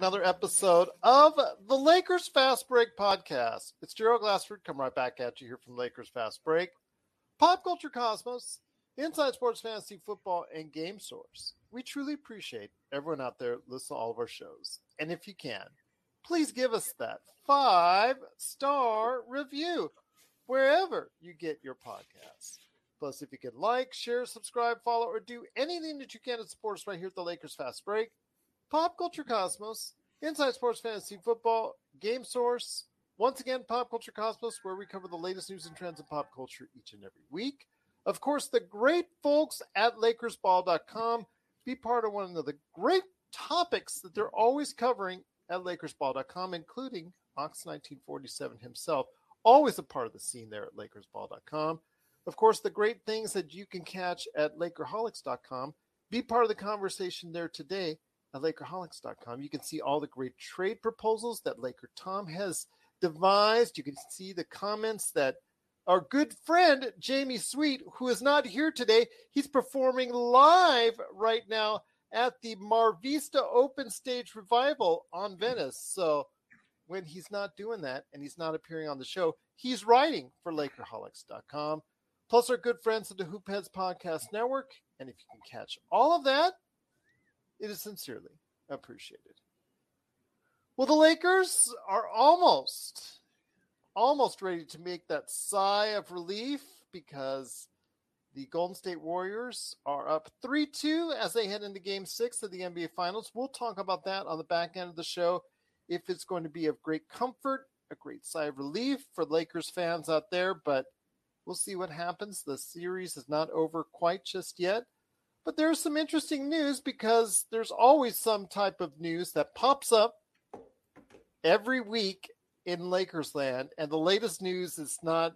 another episode of the Lakers Fast Break podcast. It's Gerald Glassford. Come right back at you here from Lakers Fast Break, Pop Culture Cosmos, Inside Sports Fantasy Football, and Game Source. We truly appreciate everyone out there listening to all of our shows. And if you can, please give us that five star review wherever you get your podcasts. Plus, if you can like, share, subscribe, follow, or do anything that you can to support us right here at the Lakers Fast Break, Pop Culture Cosmos, Inside Sports Fantasy Football, Game Source. Once again, Pop Culture Cosmos, where we cover the latest news and trends in pop culture each and every week. Of course, the great folks at LakersBall.com be part of one of the great topics that they're always covering at LakersBall.com, including Ox 1947 himself, always a part of the scene there at LakersBall.com. Of course, the great things that you can catch at Lakerholics.com. Be part of the conversation there today at Lakerholics.com. You can see all the great trade proposals that Laker Tom has devised. You can see the comments that our good friend Jamie Sweet, who is not here today, he's performing live right now at the Mar Vista Open Stage Revival on Venice. So when he's not doing that and he's not appearing on the show, he's writing for Lakerholics.com. Plus, our good friends at the Hoopheads Podcast Network. And if you can catch all of that, it is sincerely appreciated. Well, the Lakers are almost, almost ready to make that sigh of relief because the Golden State Warriors are up 3 2 as they head into game six of the NBA Finals. We'll talk about that on the back end of the show. If it's going to be of great comfort, a great sigh of relief for Lakers fans out there, but we'll see what happens. The series is not over quite just yet. But there's some interesting news because there's always some type of news that pops up every week in Lakers land. And the latest news is not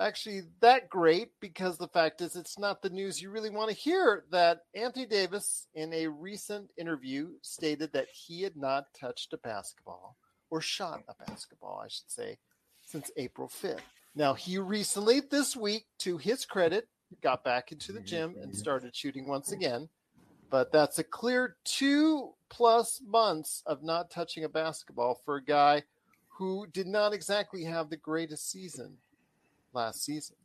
actually that great because the fact is it's not the news you really want to hear that Anthony Davis in a recent interview stated that he had not touched a basketball or shot a basketball, I should say, since April 5th. Now, he recently, this week, to his credit, got back into the gym and started shooting once again. But that's a clear two plus months of not touching a basketball for a guy who did not exactly have the greatest season last season.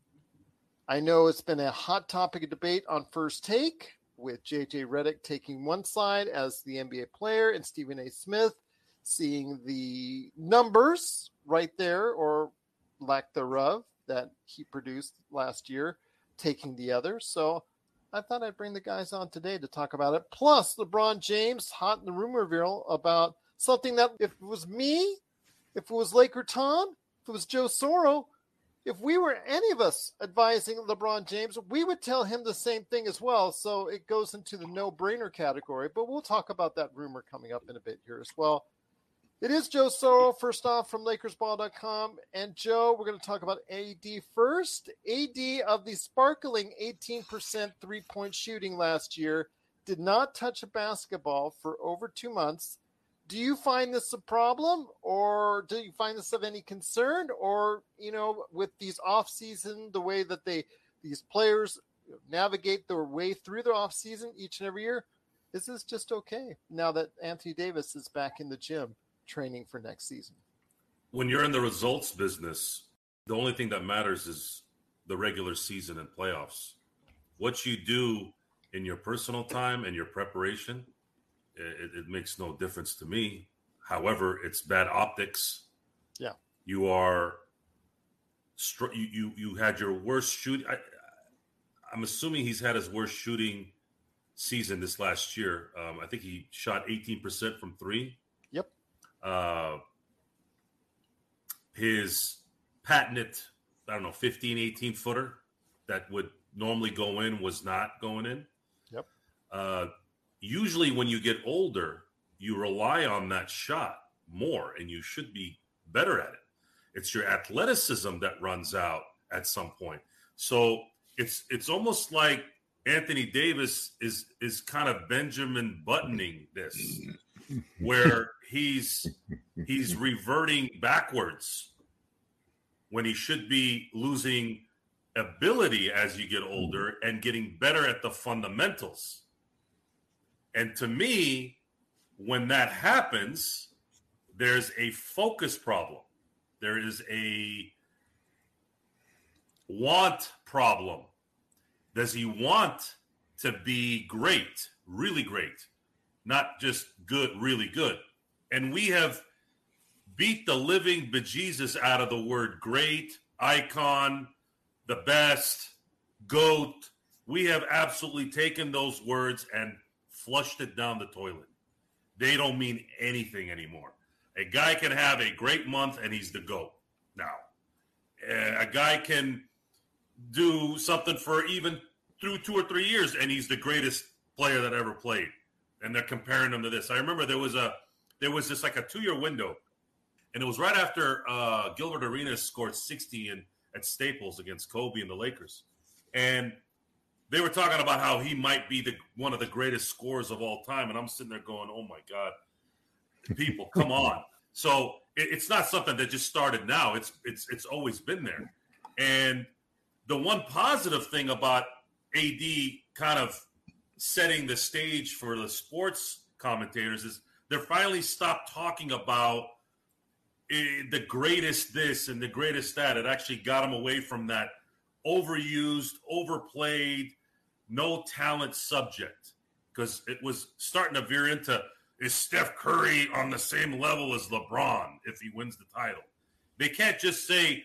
I know it's been a hot topic of debate on first take with JJ Redick taking one side as the NBA player and Stephen A. Smith seeing the numbers right there or lack thereof that he produced last year taking the other. So I thought I'd bring the guys on today to talk about it. Plus, LeBron James hot in the rumor mill about something that if it was me, if it was Laker Tom, if it was Joe Soro, if we were any of us advising LeBron James, we would tell him the same thing as well. So it goes into the no brainer category. But we'll talk about that rumor coming up in a bit here as well. It is Joe Soro, first off from LakersBall.com. And Joe, we're going to talk about AD first. AD of the sparkling 18% three point shooting last year did not touch a basketball for over two months. Do you find this a problem or do you find this of any concern? Or, you know, with these off season, the way that they, these players navigate their way through their off season each and every year, is this just okay now that Anthony Davis is back in the gym? Training for next season. When you're in the results business, the only thing that matters is the regular season and playoffs. What you do in your personal time and your preparation, it, it makes no difference to me. However, it's bad optics. Yeah, you are. You you you had your worst shoot. I, I'm assuming he's had his worst shooting season this last year. Um, I think he shot 18% from three. Yep. Uh, his patented, I don't know, 15, 18 footer that would normally go in was not going in. Yep. Uh, usually, when you get older, you rely on that shot more and you should be better at it. It's your athleticism that runs out at some point. So it's it's almost like Anthony Davis is is kind of Benjamin buttoning this, where he's he's reverting backwards when he should be losing ability as you get older and getting better at the fundamentals. And to me, when that happens, there's a focus problem. There is a want problem. Does he want to be great, really great, not just good, really good? And we have beat the living bejesus out of the word great, icon, the best, goat. We have absolutely taken those words and flushed it down the toilet. They don't mean anything anymore. A guy can have a great month and he's the GOAT now. Eh, a guy can do something for even through two or three years and he's the greatest player that ever played. And they're comparing them to this. I remember there was a there was this like a two year window, and it was right after uh, Gilbert Arenas scored 60 in at Staples against Kobe and the Lakers. And they were talking about how he might be the one of the greatest scorers of all time. And I'm sitting there going, Oh my God, people, come on. So it, it's not something that just started now. It's it's it's always been there. And the one positive thing about AD kind of setting the stage for the sports commentators is they're finally stopped talking about eh, the greatest this and the greatest that. It actually got them away from that overused, overplayed, no talent subject because it was starting to veer into is Steph Curry on the same level as LeBron if he wins the title? They can't just say,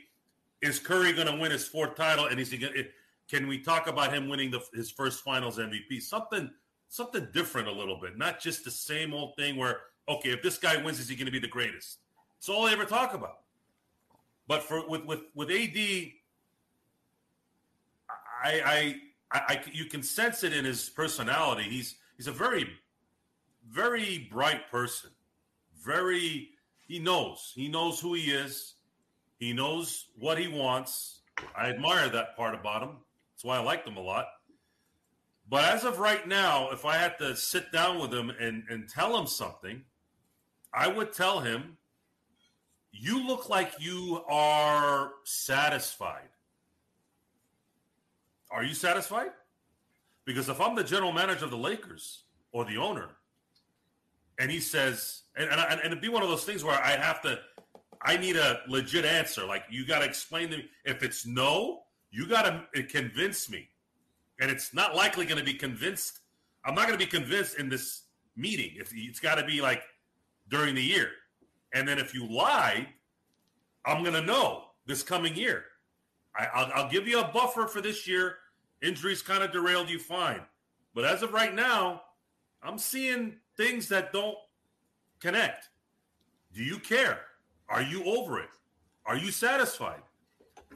is Curry going to win his fourth title? And he's going to, can we talk about him winning the, his first finals MVP? Something, something different a little bit, not just the same old thing where, okay, if this guy wins, is he going to be the greatest? It's all they ever talk about. But for with with with AD, I, I, I, you can sense it in his personality. He's he's a very, very bright person. Very, he knows. He knows who he is. He knows what he wants. I admire that part about him. That's why I liked him a lot. But as of right now, if I had to sit down with him and, and tell him something, I would tell him, You look like you are satisfied. Are you satisfied? Because if I'm the general manager of the Lakers or the owner, and he says, and, and, and it'd be one of those things where I'd have to, I need a legit answer. Like, you got to explain to me. If it's no, you got to convince me. And it's not likely going to be convinced. I'm not going to be convinced in this meeting. If it's got to be like during the year. And then if you lie, I'm going to know this coming year. I, will give you a buffer for this year. Injuries kind of derailed you, fine. But as of right now, I'm seeing things that don't connect. Do you care? Are you over it? Are you satisfied?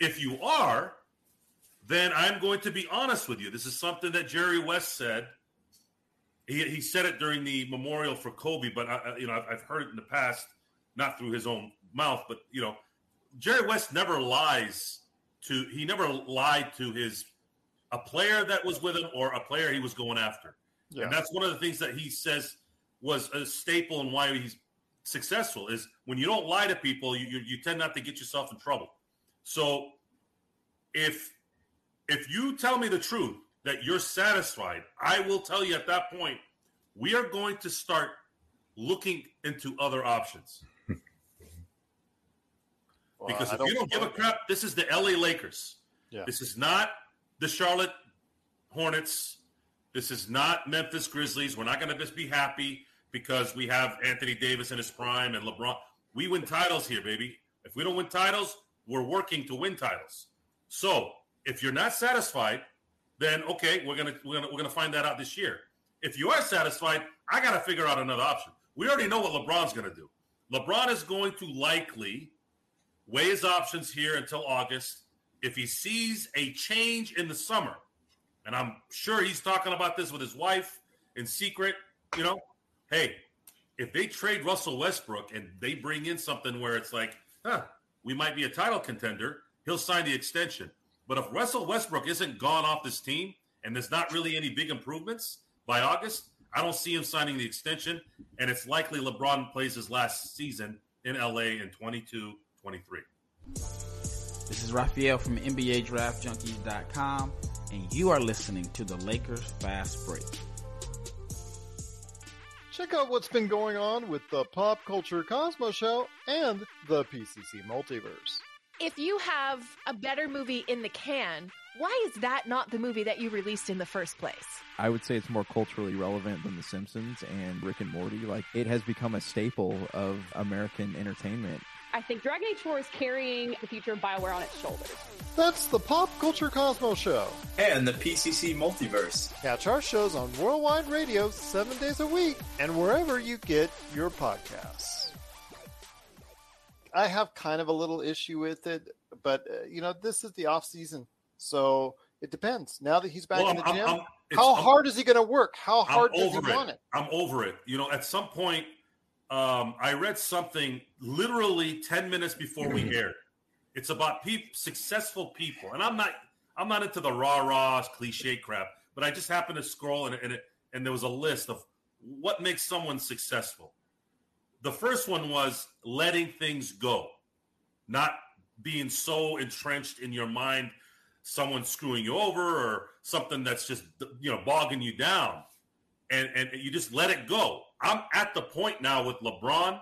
If you are, then I'm going to be honest with you. This is something that Jerry West said. He, he said it during the memorial for Kobe, but I, you know I've, I've heard it in the past, not through his own mouth, but you know, Jerry West never lies to. He never lied to his a player that was with him or a player he was going after. Yeah. And that's one of the things that he says was a staple in why he's successful is when you don't lie to people, you, you, you tend not to get yourself in trouble. So if if you tell me the truth that you're satisfied, I will tell you at that point, we are going to start looking into other options. because I if don't you don't give a crap, this is the LA Lakers. Yeah. This is not the Charlotte Hornets. This is not Memphis Grizzlies. We're not going to just be happy because we have Anthony Davis in his prime and LeBron. We win titles here, baby. If we don't win titles, we're working to win titles. So if you're not satisfied, then okay, we're gonna we're gonna we're gonna find that out this year. If you are satisfied, I got to figure out another option. We already know what LeBron's to do. LeBron is going to likely weigh his options here until August. If he sees a change in the summer, and I'm sure he's talking about this with his wife in secret, you know, hey, if they trade Russell Westbrook and they bring in something where it's like, huh, we might be a title contender, he'll sign the extension. But if Russell Westbrook isn't gone off this team and there's not really any big improvements by August, I don't see him signing the extension. And it's likely LeBron plays his last season in LA in 22 23. This is Raphael from NBA Draft NBADraftJunkies.com, and you are listening to the Lakers Fast Break. Check out what's been going on with the Pop Culture Cosmos Show and the PCC Multiverse. If you have a better movie in the can, why is that not the movie that you released in the first place? I would say it's more culturally relevant than The Simpsons and Rick and Morty. Like, it has become a staple of American entertainment. I think Dragon Age 4 is carrying the future of BioWare on its shoulders. That's the Pop Culture Cosmos Show. and the PCC Multiverse. Catch our shows on Worldwide Radio seven days a week and wherever you get your podcasts. I have kind of a little issue with it, but uh, you know, this is the off season, so it depends. Now that he's back Well, in the I'm- gym, I'm- how I'm- hard is he going to work? How hard I'm does he over want it. it? I'm over it. You know, at some point, um, I read something literally ten minutes before we aired. It's about peop successful people, and I'm not. I'm not into the rah rah cliche crap, but I just happened to scroll and and, it, and there was a list of what makes someone successful. The first one was letting things go, not being so entrenched in your mind, someone screwing you over or something that's just you know bogging you down and and you just let it go. I'm at the point now with LeBron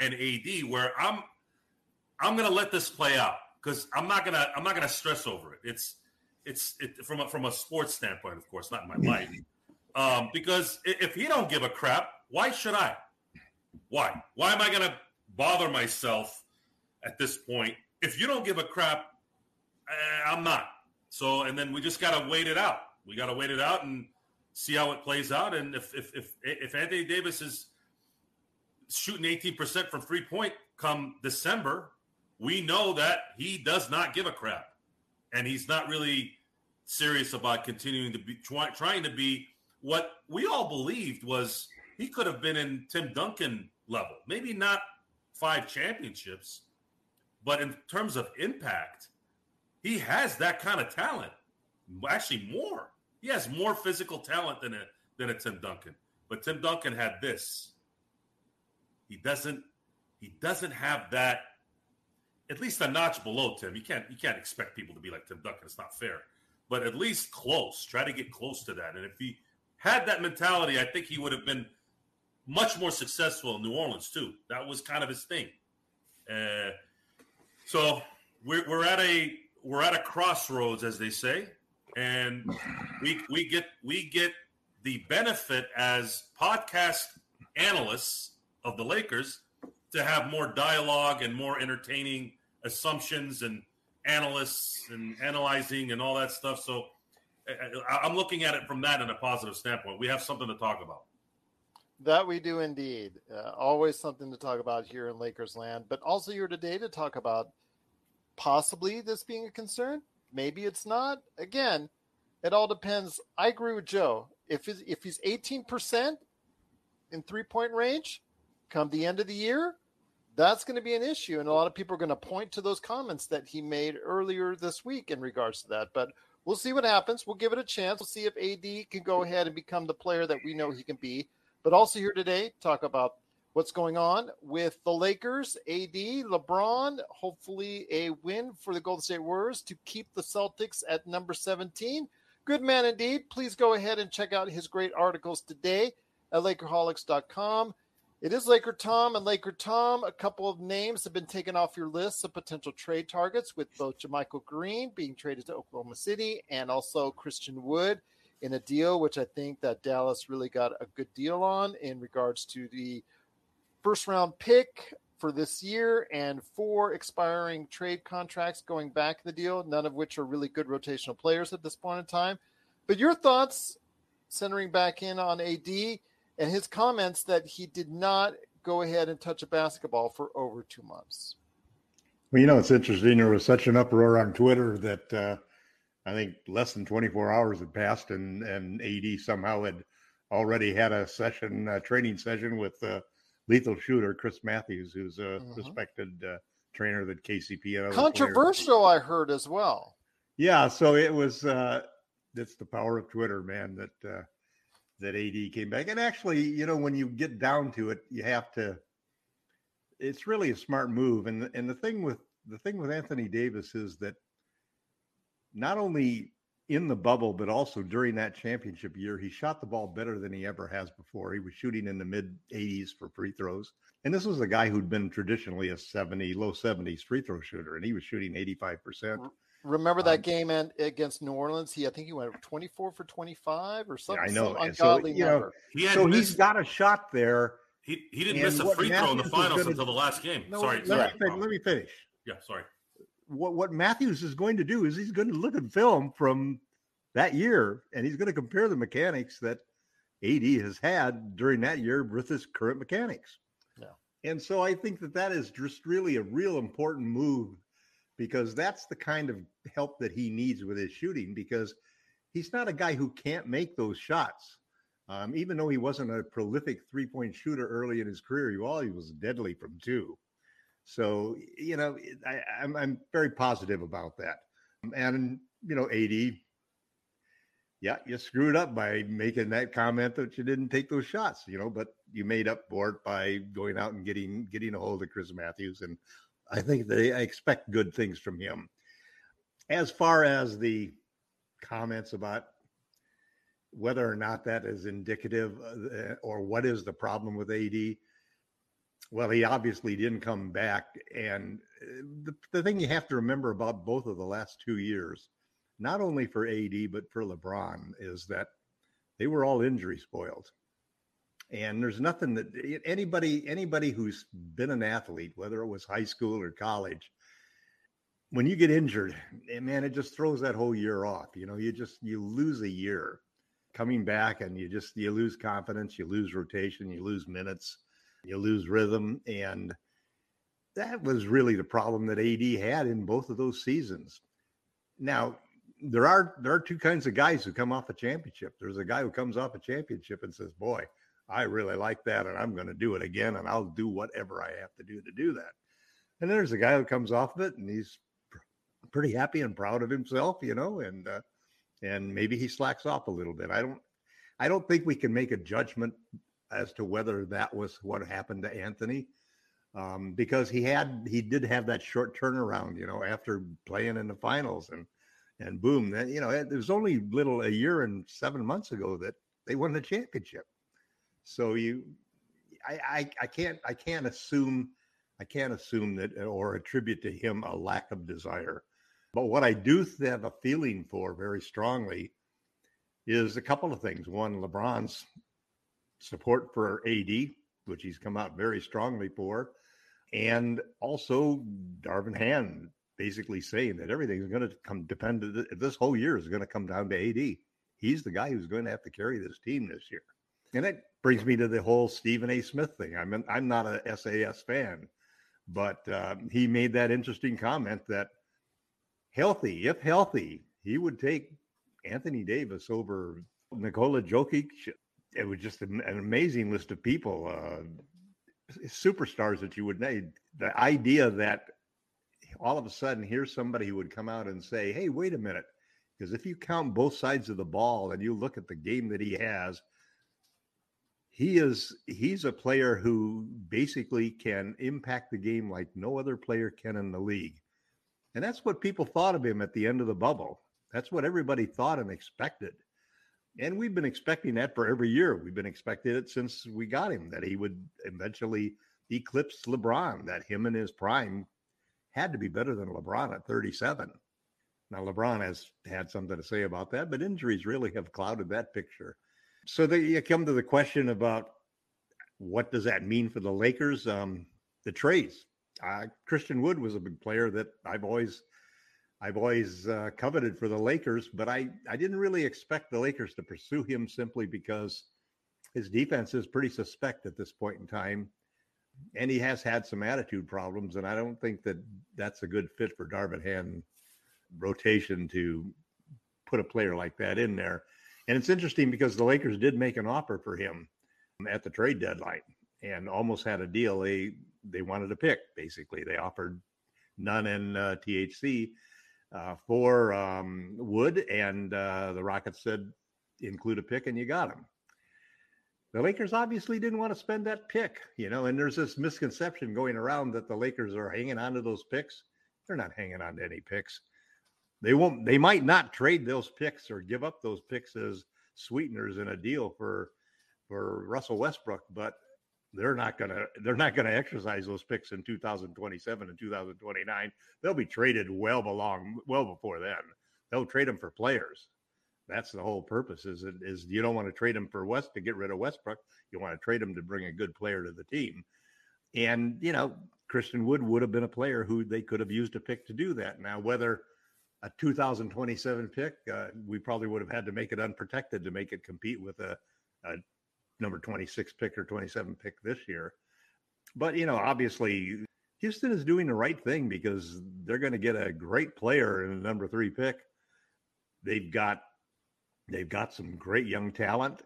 and AD where I'm I'm gonna let this play out because I'm not gonna I'm not gonna stress over it. It's it's it, from a, from a sports standpoint, of course, not in my life. Um, because if he don't give a crap, why should I? Why? Why am I gonna bother myself at this point? If you don't give a crap, eh, I'm not. So, and then we just gotta wait it out. We gotta wait it out and see how it plays out. And if if if if Anthony Davis is shooting 18% from three point come December, we know that he does not give a crap. And he's not really serious about continuing to be try, trying to be what we all believed was he could have been in Tim Duncan level. Maybe not five championships, but in terms of impact, he has that kind of talent. Actually, more. He has more physical talent than a than a Tim Duncan. But Tim Duncan had this. He doesn't. He doesn't have that. At least a notch below Tim. You can't. You can't expect people to be like Tim Duncan. It's not fair. But at least close. Try to get close to that. And if he had that mentality, I think he would have been much more successful in New Orleans too. That was kind of his thing. Uh, so we're, we're at a we're at a crossroads, as they say, and we we get we get the benefit as podcast analysts of the Lakers to have more dialogue and more entertaining assumptions and analysts and analyzing and all that stuff. So I- I'm looking at it from that in a positive standpoint. We have something to talk about. That we do indeed. Uh, always something to talk about here in Lakers land, but also here today to talk about possibly this being a concern. Maybe it's not. Again, it all depends. I agree with Joe. If he's, if he's 18% in three point range come the end of the year, that's going to be an issue. And a lot of people are going to point to those comments that he made earlier this week in regards to that. But we'll see what happens. We'll give it a chance. We'll see if AD can go ahead and become the player that we know he can be but also here today talk about what's going on with the Lakers, AD, LeBron, hopefully a win for the Golden State Warriors to keep the Celtics at number 17. Good man indeed. Please go ahead and check out his great articles today at Lakerholics.com. It is Laker Tom and Laker Tom. A couple of names have been taken off your list of potential trade targets, with both JaMychal Green being traded to Oklahoma City and also Christian Wood in a deal, which I think that Dallas really got a good deal on in regards to the first round pick for this year and four expiring trade contracts going back the deal, none of which are really good rotational players at this point in time. But your thoughts centering back in on AD and his comments that he did not go ahead and touch a basketball for over two months. Well, you know, it's interesting. There was such an uproar on Twitter that uh, I think less than 24 hours had passed, and and AD somehow had already had a session, a training session with uh, lethal shooter Chris Matthews, who's a mm-hmm. respected uh, trainer that KCP. And Controversial, players. I heard as well. Yeah, so it was. Uh, that's the power of Twitter, man. That uh, that AD came back. And actually, you know, when you get down to it, you have to. It's really a smart move, and and the thing with the thing with Anthony Davis is that not only in the bubble, but also during that championship year, he shot the ball better than he ever has before. He was shooting in the mid 80s for free throws. And this was a guy who'd been traditionally a 70, low 70s free throw shooter, and he was shooting 85%. Remember that um, game against New Orleans? He, I think he went 24 for 25 or something. I know. Some ungodly so, you know, he so missed, he's got a shot there. He, he didn't miss a free throw in the finals gonna, until the last game. No, sorry, let, sorry. Me, let me finish. Yeah, sorry. What what Matthews is going to do is he's going to look at film from that year and he's going to compare the mechanics that AD has had during that year with his current mechanics. Yeah. And so I think that that is just really a real important move because that's the kind of help that he needs with his shooting because he's not a guy who can't make those shots. Um, even though he wasn't a prolific three point shooter early in his career, he always was deadly from two. So, you know, I, I'm, I'm very positive about that. And, you know, AD, yeah, you screwed up by making that comment that you didn't take those shots, you know, but you made up for it by going out and getting getting a hold of Chris Matthews and I think they I expect good things from him. As far as the comments about whether or not that is indicative uh, or what is the problem with AD, well, he obviously didn't come back. And uh, the, the thing you have to remember about both of the last two years, not only for AD, but for LeBron, is that they were all injury spoiled. And there's nothing that anybody anybody who's been an athlete, whether it was high school or college, when you get injured, eh, man, it just throws that whole year off. You know, you just you lose a year coming back, and you just you lose confidence, you lose rotation, you lose minutes, you lose rhythm, and that was really the problem that AD had in both of those seasons. Now, there are there are two kinds of guys who come off a championship. There's a guy who comes off a championship and says, "Boy, I really like that and I'm going to do it again and I'll do whatever I have to do to do that. And then there's a guy who comes off of it and he's pretty happy and proud of himself, you know, and uh, and maybe he slacks off a little bit. I don't I don't think we can make a judgment as to whether that was what happened to Anthony. Um, because he had he did have that short turnaround, you know, after playing in the finals and and boom, then you know, it was only little a year and seven months ago that they won the championship. So you, I, I, I can't, I can't assume, I can't assume that or attribute to him a lack of desire. But what I do have a feeling for very strongly is a couple of things. One, LeBron's support for AD, which he's come out very strongly for, and also Darvin Ham basically saying that everything's going to come depend. This whole year is going to come down to AD. He's the guy who's going to have to carry this team this year. And that brings me to the whole Stephen A. Smith thing. I'm I'm not a SAS fan, but uh, he made that interesting comment that healthy, if healthy, he would take Anthony Davis over Nikola Jokic. It was just an, amazing list of people, uh, superstars that you would name. The idea that all of a sudden here's somebody who would come out and say, "Hey, wait a minute," because if you count both sides of the ball and you look at the game that he has he is he's a player who basically can impact the game like no other player can in the league. And that's what people thought of him at the end of the bubble. That's what everybody thought and expected. And we've been expecting that for every year. We've been expecting it since we got him that he would eventually eclipse LeBron, that him in his prime had to be better than LeBron at 37. Now, LeBron has had something to say about that, but injuries really have clouded that picture. So the, you come to the question about what does that mean for the Lakers? Um, the trades. Uh, Christian Wood was a big player that I've always I've always uh, coveted for the Lakers, but I, I didn't really expect the Lakers to pursue him simply because his defense is pretty suspect at this point in time. And he has had some attitude problems. And I don't think that that's a good fit for Darvin Ham rotation to put a player like that in there. And it's interesting because the Lakers did make an offer for him at the trade deadline and almost had a deal. They they wanted a pick basically. They offered Nunn in uh, THT uh, for um, Wood, and uh, the Rockets said include a pick, and you got him. The Lakers obviously didn't want to spend that pick, you know, and there's this misconception going around that the Lakers are hanging on to those picks. They're not hanging on to any picks. They won't. They might not trade those picks or give up those picks as sweeteners in a deal for for Russell Westbrook, but they're not gonna they're not gonna exercise those picks in 2027 and 2029. They'll be traded well belong well before then. They'll trade them for players. That's the whole purpose. Is is you don't want to trade them for West to get rid of Westbrook. You want to trade them to bring a good player to the team. And you know, Christian Wood would have been a player who they could have used a pick to do that. Now, whether a 2027 pick, uh, we probably would have had to make it unprotected to make it compete with a, a number 26 pick or 27 pick this year. But, you know, obviously Houston is doing the right thing because they're going to get a great player in the number three pick. They've got they've got some great young talent.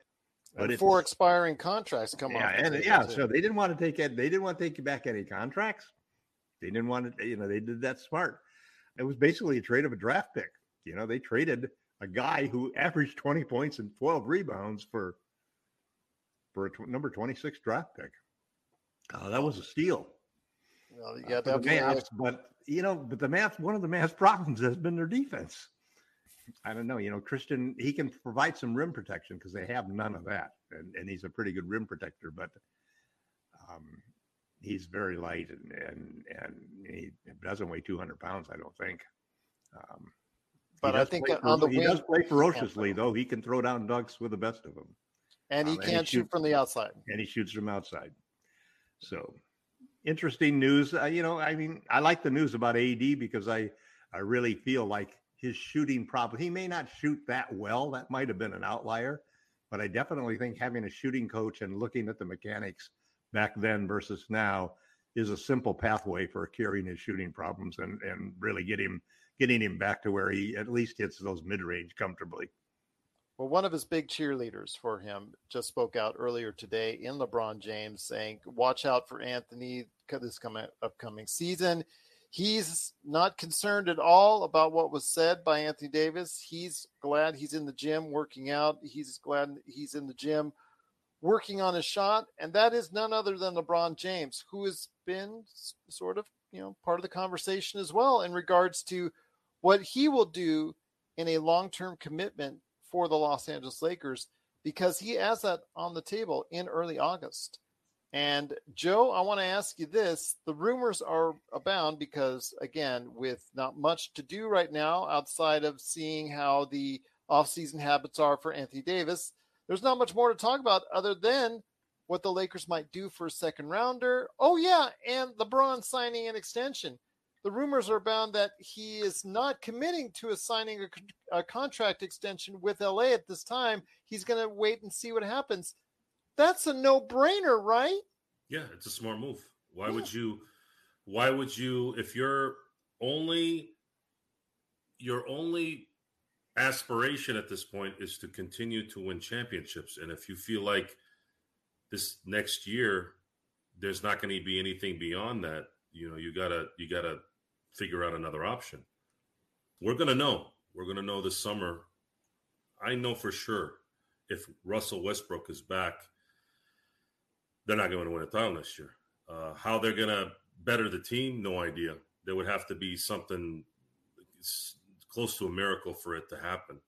But and four expiring contracts come yeah, off. And yeah, too. so they didn't want to take it. They didn't want to take back any contracts. They didn't want to, you know, they did that smart. It was basically a trade of a draft pick. You know, they traded a guy who averaged 20 points and 12 rebounds for for a tw- number 26 draft pick. Uh, that was a steal. Well, yeah, uh, the Mavs, but you know, but the Mavs, one of the Mavs' problems has been their defense. I don't know. You know, Christian, he can provide some rim protection because they have none of that, and, and he's a pretty good rim protector. But um, he's very light, and and and he doesn't weigh 200 pounds. I don't think. Um, but I think on the he wing, does play ferociously, though. He can throw down dunks with the best of them and he um, can't shoot, shoot from the outside. And he shoots from outside. So interesting news. Uh, you know, I mean, I like the news about AD because I I really feel like his shooting problem. He may not shoot that well. That might have been an outlier, but I definitely think having a shooting coach and looking at the mechanics back then versus now is a simple pathway for curing his shooting problems and and really get him getting him back to where he at least hits those mid range comfortably. Well, one of his big cheerleaders for him just spoke out earlier today in LeBron James saying, watch out for Anthony this coming upcoming season. He's not concerned at all about what was said by Anthony Davis. He's glad he's in the gym working out. He's glad he's in the gym working on his shot. And that is none other than LeBron James, who has been sort of, you know, part of the conversation as well in regards to what he will do in a long term commitment for the Los Angeles Lakers because he has that on the table in early August. And Joe, I want to ask you this. The rumors are abound because, again, with not much to do right now outside of seeing how the offseason habits are for Anthony Davis, there's not much more to talk about other than what the Lakers might do for a second rounder. Oh, yeah, and LeBron signing an extension the rumors are abound that he is not committing to a signing a, a contract extension with LA at this time. He's going to wait and see what happens. That's a no-brainer, right? Yeah, it's a smart move. Why yeah. would you why would you if you're only your only aspiration at this point is to continue to win championships and if you feel like this next year there's not going to be anything beyond that you know you gotta you gotta figure out another option. We're going to know. We're going to know this summer. I know for sure if Russell Westbrook is back, they're not going to win a title this year. Uh, how they're going to better the team, no idea. There would have to be something close to a miracle for it to happen.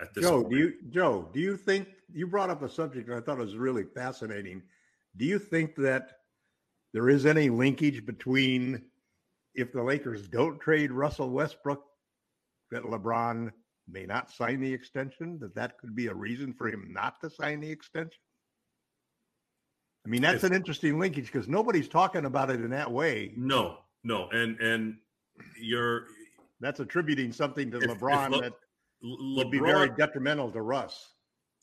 at this Joe, point. do you Joe, do you think you brought up a subject I thought was really fascinating? Do you think that there is any linkage between if the Lakers don't trade Russell Westbrook, that LeBron may not sign the extension? That that could be a reason for him not to sign the extension? I mean, that's If- an interesting linkage because nobody's talking about it in that way. no, no, and and you're That's attributing something to If- if LeBron Le- that Le- would be very detrimental to Russ.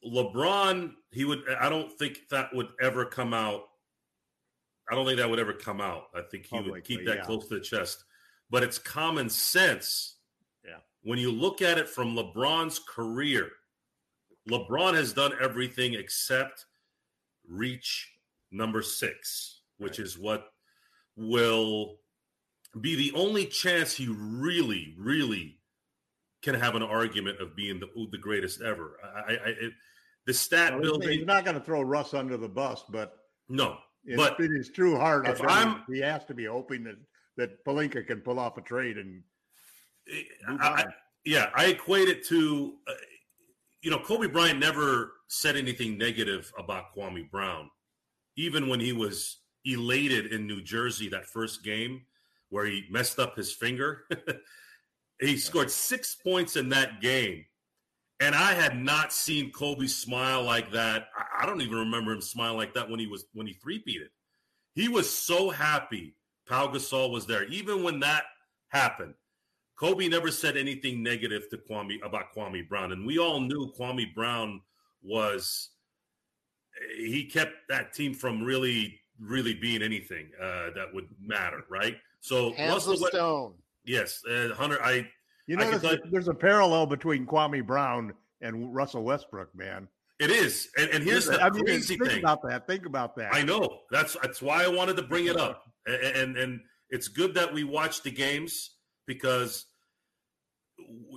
LeBron, he would. I don't think that would ever come out. I don't think that would ever come out. I think he would keep that yeah. close to the chest. But it's common sense. Yeah. When you look at it from LeBron's career, LeBron has done everything except reach number six, which is what will be the only chance he really, really can have an argument of being the the greatest ever. I, I, I it, the stat Well, building, he's not going to throw Russ under the bus, but no. In, But in his true heart, if I'm- he, has to be hoping that that Pelinka can pull off a trade and I, I, yeah, I equate it to, uh, you know, Kobe Bryant never said anything negative about Kwame Brown, even when he was elated in New Jersey that first game where he messed up his finger. he scored six points in that game. And I had not seen Kobe smile like that. I- I don't even remember him smiling like that when he was when he three-peated. He was so happy Pau Gasol was there. Even when that happened, Kobe never said anything negative to Kwame about Kwame Brown, and we all knew Kwame Brown was. He kept that team from really, really being anything uh, that would matter, right? So Hands Russell, stone. yes, uh, Hunter. I you know there's, tell a, there's a parallel between Kwame Brown and Russell Westbrook, man. it is, and, and here's the I mean, crazy think thing. about that. Think about that. I know that's that's why I wanted to bring it up, and and, and it's good that we watch the games because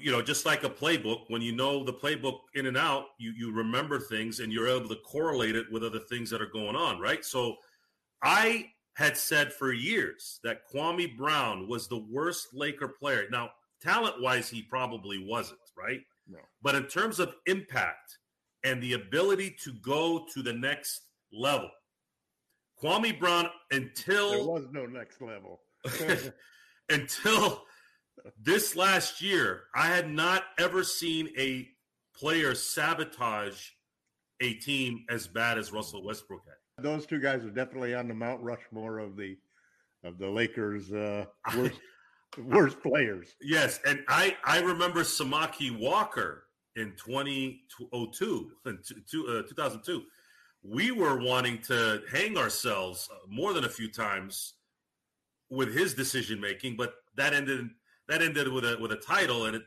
you know just like a playbook, when you know the playbook in and out, you you remember things and you're able to correlate it with other things that are going on, right? So I had said for years that Kwame Brown was the worst Laker player. Now, talent wise, he probably wasn't, right? No. But in terms of impact and the ability to go to the next level, Kwame Brown until there was no next level. until this last year, I had not ever seen a player sabotage a team as bad as Russell Westbrook had. Those two guys are definitely on the Mount Rushmore of the of the Lakers' uh, worst worst players. Yes, and I I remember Samaki Walker in 2002 in two- uh, 2002. We were wanting to hang ourselves more than a few times with his decision making, but that ended that ended with a with a title, and it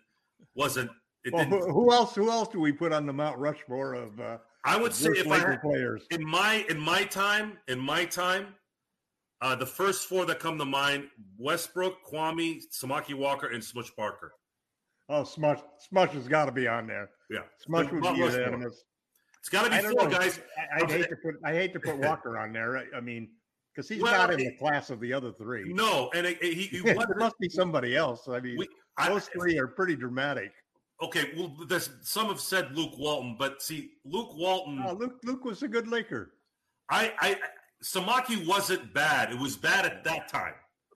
wasn't. It Well, didn't. who, else? Who else do we put on the Mount Rushmore of uh, I would say if I players? in my in my time in my time uh, the first four that come to mind westbrook kwame samaki walker and smush parker Oh, Smush Smush has got to be on there. yeah Smush would be unanimous. it's got to be four know. guys I, I'd hate to put I hate to put Walker on there. I, I mean, because he's Well, not in the class of the other three. no and it, it- he, he wasn't- must be somebody else. I mean, we- I- those three are pretty dramatic. okay well there's, some have said luke walton but see luke walton Oh, Luke Luke was a good Laker. I, I samaki wasn't bad it was bad at that time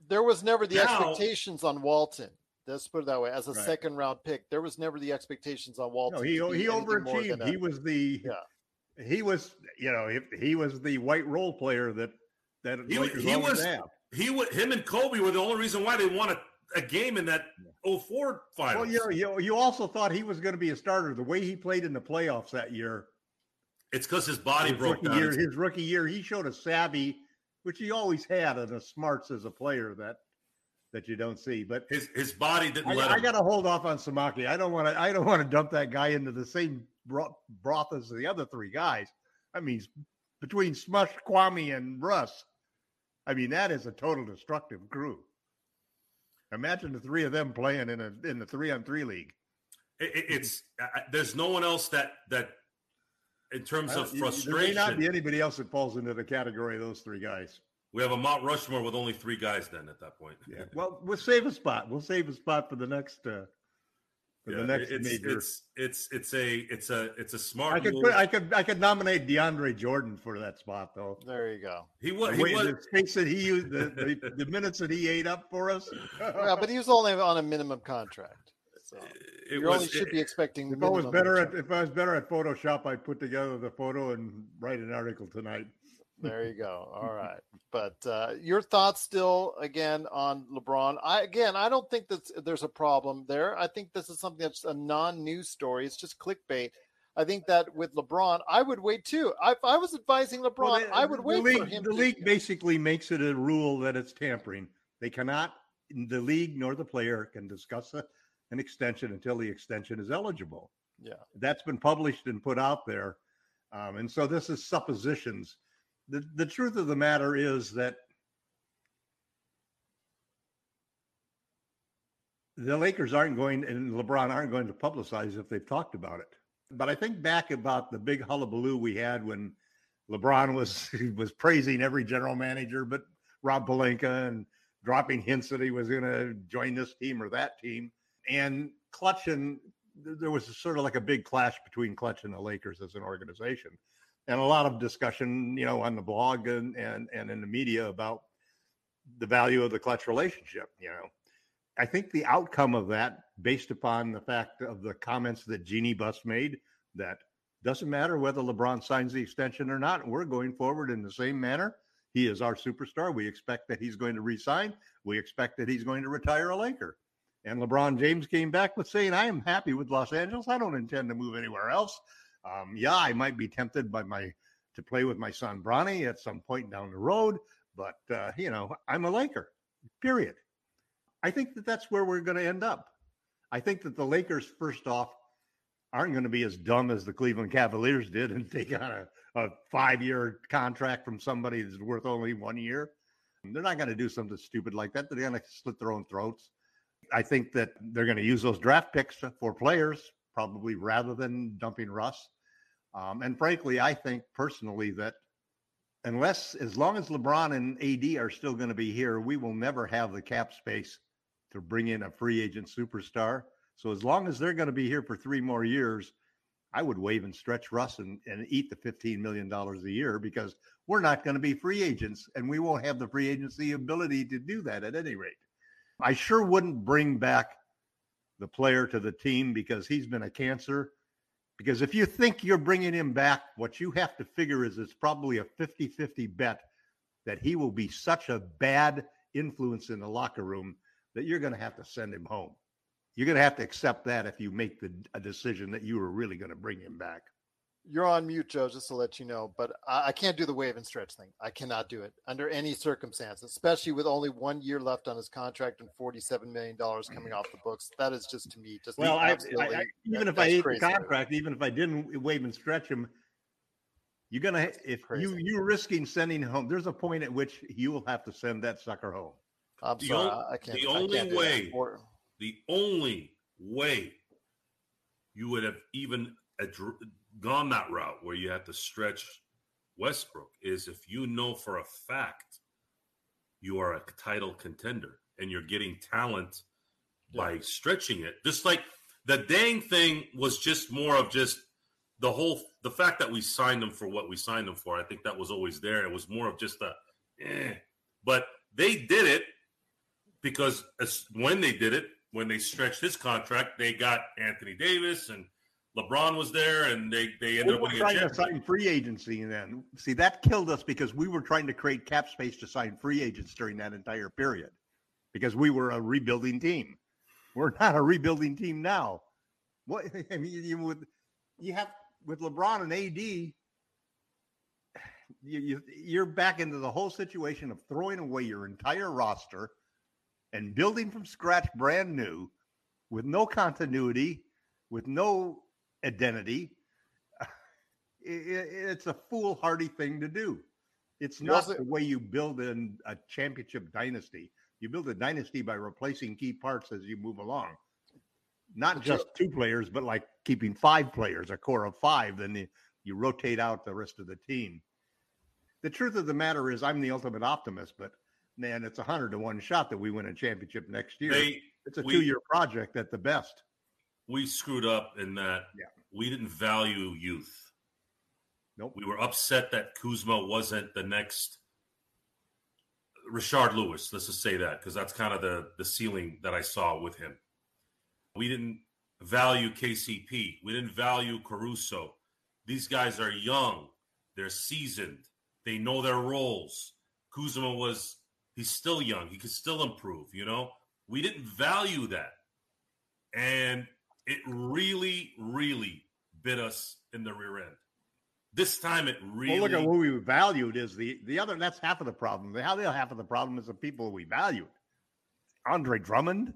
There was never the Now- expectations on Walton. Let's put it that way. As a Right. second round pick, there was never the expectations on Walton. No, he he anything more than overachieved. He was the Yeah. he was you know he, he was the white role player that that He was- Lakers he was- have. he would him and kobe were the only reason why they won a, a game in that 04 finals Well, you, know, you you also thought he was going to be a starter. The way he played in the playoffs that year, it's because his body his broke down year, his rookie year, he showed a savvy, which he always had, and a smarts as a player that that you don't see. But his his body didn't let I, I got to hold off on Samaki. I don't want to. I don't want to dump that guy into the same broth as the other three guys. I mean, between Smush, Kwame, and Russ, I mean that is a total destructive crew. Imagine the three of them playing in a in the three on three league. It, it- it's I- I- there's no one else that that in terms of frustration, There may not be anybody else that falls into the category of those three guys. we have a Mount Rushmore with only three guys. Then at that point, Yeah. Well, we'll save a spot. We'll save a spot for the next uh, for Yeah, the next it's, major. it's it's it's a it's a it's a smart I could move. put, I could I could nominate DeAndre Jordan for that spot though. There you go. he was he way, was the space that he used, the, the, the minutes that he ate up for us. Yeah, but he was only on a minimum contract. So it you was only should be expecting. if I was better at if I was better at Photoshop, I'd put together the photo and write an article tonight. There you go. All right. But uh, your thoughts still again on LeBron? I again, I don't think that there's a problem there. I think this is something that's a non-news story. It's just clickbait. I think that with LeBron, I would wait too. I, if I was advising LeBron, Well, the- I would the wait league, for him. The to, league basically makes it a rule that it's tampering. They cannot, the league nor the player can discuss a, an extension until the extension is eligible. Yeah. That's been published and put out there. Um, and so this is suppositions. The, the truth of the matter is that the Lakers aren't going and LeBron aren't going to publicize if they've talked about it. But I think back about the big hullabaloo we had when LeBron was was praising every general manager, but Rob Pelinka and dropping hints that he was going to join this team or that team. And Clutch and there was sort of like a big clash between Clutch and the Lakers as an organization, and a lot of discussion, you know, on the blog and and and in the media about the value of the Clutch relationship. You know, I think the outcome of that, based upon the fact of the comments that Jeanie Buss made, that doesn't matter whether LeBron signs the extension or not. We're going forward in the same manner. He is our superstar. We expect that he's going to resign. We expect that he's going to retire a Laker. And LeBron James came back with saying, I am happy with Los Angeles. I don't intend to move anywhere else. Um, yeah, I might be tempted by my to play with my son Bronny at some point down the road, but uh, you know, I'm a Laker. Period. I think that that's where we're going to end up. I think that the Lakers, first off, aren't going to be as dumb as the Cleveland Cavaliers did and take on a, a five year contract from somebody that's worth only one year. They're not going to do something stupid like that. They're going to slit their own throats. I think that they're going to use those draft picks for players, probably rather than dumping Russ. Um, and frankly, I think personally that unless, as long as LeBron and AD are still going to be here, we will never have the cap space to bring in a free agent superstar. So as long as they're going to be here for three more years, I would waive and stretch Russ and, and eat the $15 million a year because we're not going to be free agents and we won't have the free agency ability to do that at any rate. I sure wouldn't bring back the player to the team because he's been a cancer. Because if you think you're bringing him back, what you have to figure is it's probably a 50 50 bet that he will be such a bad influence in the locker room that you're going to have to send him home. You're going to have to accept that if you make the a decision that you were really going to bring him back. You're on mute, Joe, just to let you know. But I, I can't do the wave and stretch thing. I cannot do it under any circumstance, especially with only one year left on his contract and $47 million mm. coming off the books. That is just to me just Well, I, I, absolutely- I, even that- if I that's ate crazy. the contract, even if I didn't wave and stretch him, you're gonna if you crazy. you're risking sending home. There's a point at which you will have to send that sucker home. I'm The sorry, on- I can't. the I only can't do that. way- the only way you would have even adr- gone that route where you have to stretch Westbrook is if you know for a fact you are a title contender and you're getting talent by stretching it. Just like the dang thing was just more of just the whole the fact that we signed them for what we signed them for. I think that was always there. It was more of just a eh. But they did it because as, when they did it, when they stretched his contract, they got Anthony Davis and LeBron was there, and they they ended We up winning a trying to sign free agency, and then see that killed us because we were trying to create cap space to sign free agents during that entire period because we were a rebuilding team. We're not a rebuilding team now. What I mean, you would you have with LeBron and AD, you, you you're back into the whole situation of throwing away your entire roster and building from scratch, brand new, with no continuity, with no identity. It's a foolhardy thing to do. It's not the way you build in a championship dynasty. You build a dynasty by replacing key parts as you move along. Not just two players, but like keeping five players, a core of five. Then you, you rotate out the rest of the team. The truth of the matter is, I'm the ultimate optimist, but man, it's a hundred to one shot that we win a championship next year. They it's a two year project at the best. We screwed up in that Yeah. we didn't value youth. Nope. We were upset that Kuzma wasn't the next Rashard Lewis. Let's just say that because that's kind of the the ceiling that I saw with him. We didn't value KCP. We didn't value Caruso. These guys are young. They're seasoned. They know their roles. Kuzma was he's still young. He could still improve, you know? We didn't value that. And it really, really bit us in the rear end. This time it really Well, look at what we valued is the the other. That's half of the problem. The other half of the problem is the people we valued. Andre Drummond,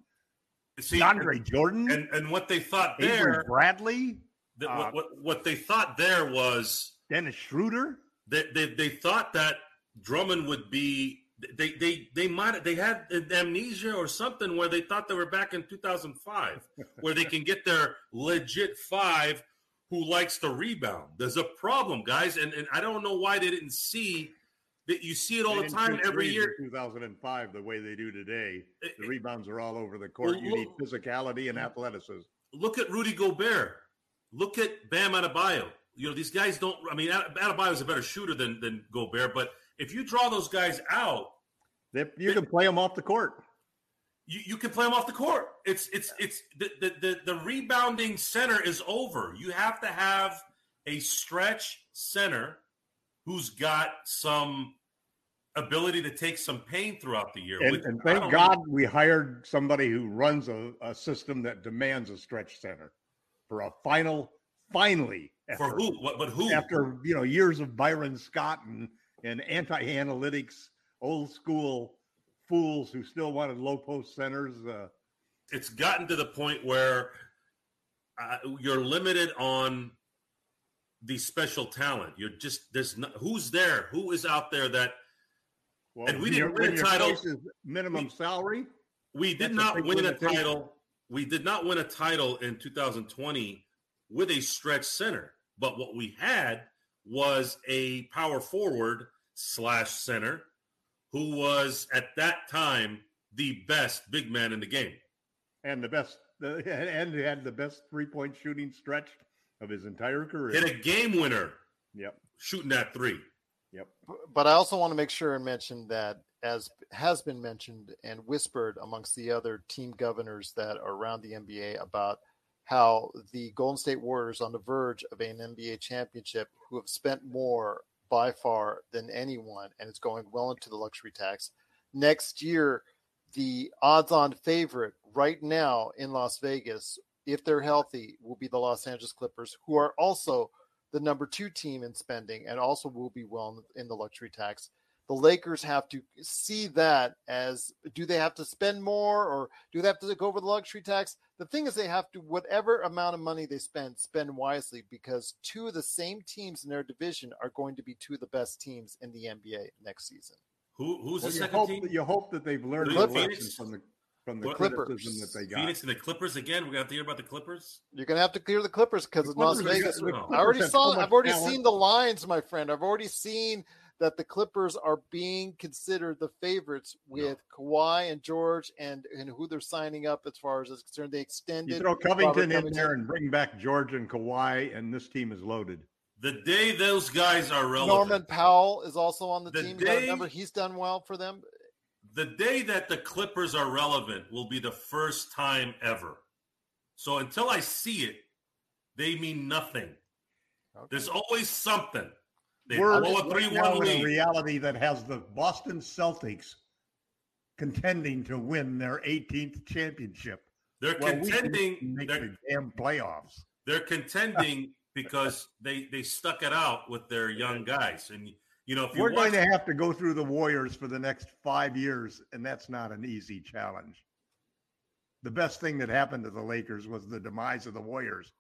DeAndre Jordan, and, and what they thought Avery there Bradley, uh, what, what what they thought there was Dennis Schroeder. that they, they thought that Drummond would be they they they might they had amnesia or something where they thought they were back in 2005 where they can get their legit five who likes to rebound. There's a problem, guys, and and I don't know why they didn't see that you see it all They the time every year. 2005, the way they do today. Eh, the it- rebounds are all over the court. Well, You need physicality and athleticism. look at Rudy Gobert. Look at Bam Adebayo. You know these guys don't. I mean, Ade- Adebayo is a better shooter than than Gobert, but if you draw those guys out, They, you can play them off the court. you, you can play them off the court. It's it's it's the, the the the rebounding center is over. You have to have a stretch center who's got some ability to take some pain throughout the year. And, and thank God we hired somebody who runs a, a system that demands a stretch center for a final, finally. for who? What? But who? After you know years of Byron Scott and, and anti-analytics, old school fools who still wanted low post centers. Uh, it's gotten to the point where uh, you're limited on the special talent. You're just there's no, who's there? Who is out there that well, And we didn't win a title. minimum salary. we did a not big win a title. We did not win a title in 2020 with a stretch center. But what we had was a power forward slash center who was at that time the best big man in the game. and the best the, and had the best three point shooting stretch of his entire career. Hit a game winner Yep. shooting that three. Yep. But I also want to make sure and mention that, as has been mentioned and whispered amongst the other team governors that are around the NBA about how the Golden State Warriors on the verge of an NBA championship, who have spent more by far than anyone, and it's going well into the luxury tax. Next year, the odds-on favorite right now in Las Vegas, if they're healthy, will be the Los Angeles Clippers, who are also the number two team in spending and also will be well in the luxury tax. The Lakers have to see that as do they have to spend more or do they have to go over the luxury tax? The thing is, they have to, whatever amount of money they spend, spend wisely because two of the same teams in their division are going to be two of the best teams in the NBA next season. Who who's Well, the you second hope team? you hope that they've learned The the lesson Phoenix? from the from the What- Clippers. criticism that they got. Phoenix and the Clippers again. We're gonna have to hear about the Clippers. You're going to have to clear the Clippers because in Las Clippers are Vegas, oh. I I already saw. so I've already talent. seen the lines, my friend. I've already seen that the Clippers are being considered the favorites with Kawhi and George, and and who they're signing up as far as is concerned. They extended. You throw Robert Covington in there and bring back George and Kawhi, and this team is loaded. The day those guys are relevant, Norman Powell is also on the, The team. Day- remember, he's done well for them. the day that the Clippers are relevant will be the first time ever. So until I see it, they mean nothing. There's always something. They We're blow a right three now one in a reality that has the Boston Celtics contending to win their 18th championship. They're Well, contending. make They're, the damn playoffs. they're contending because they they stuck it out with their young guys. And you know, if you We're going to have to go through the Warriors for the next five years, and that's not an easy challenge. The best thing that happened to the Lakers was the demise of the Warriors.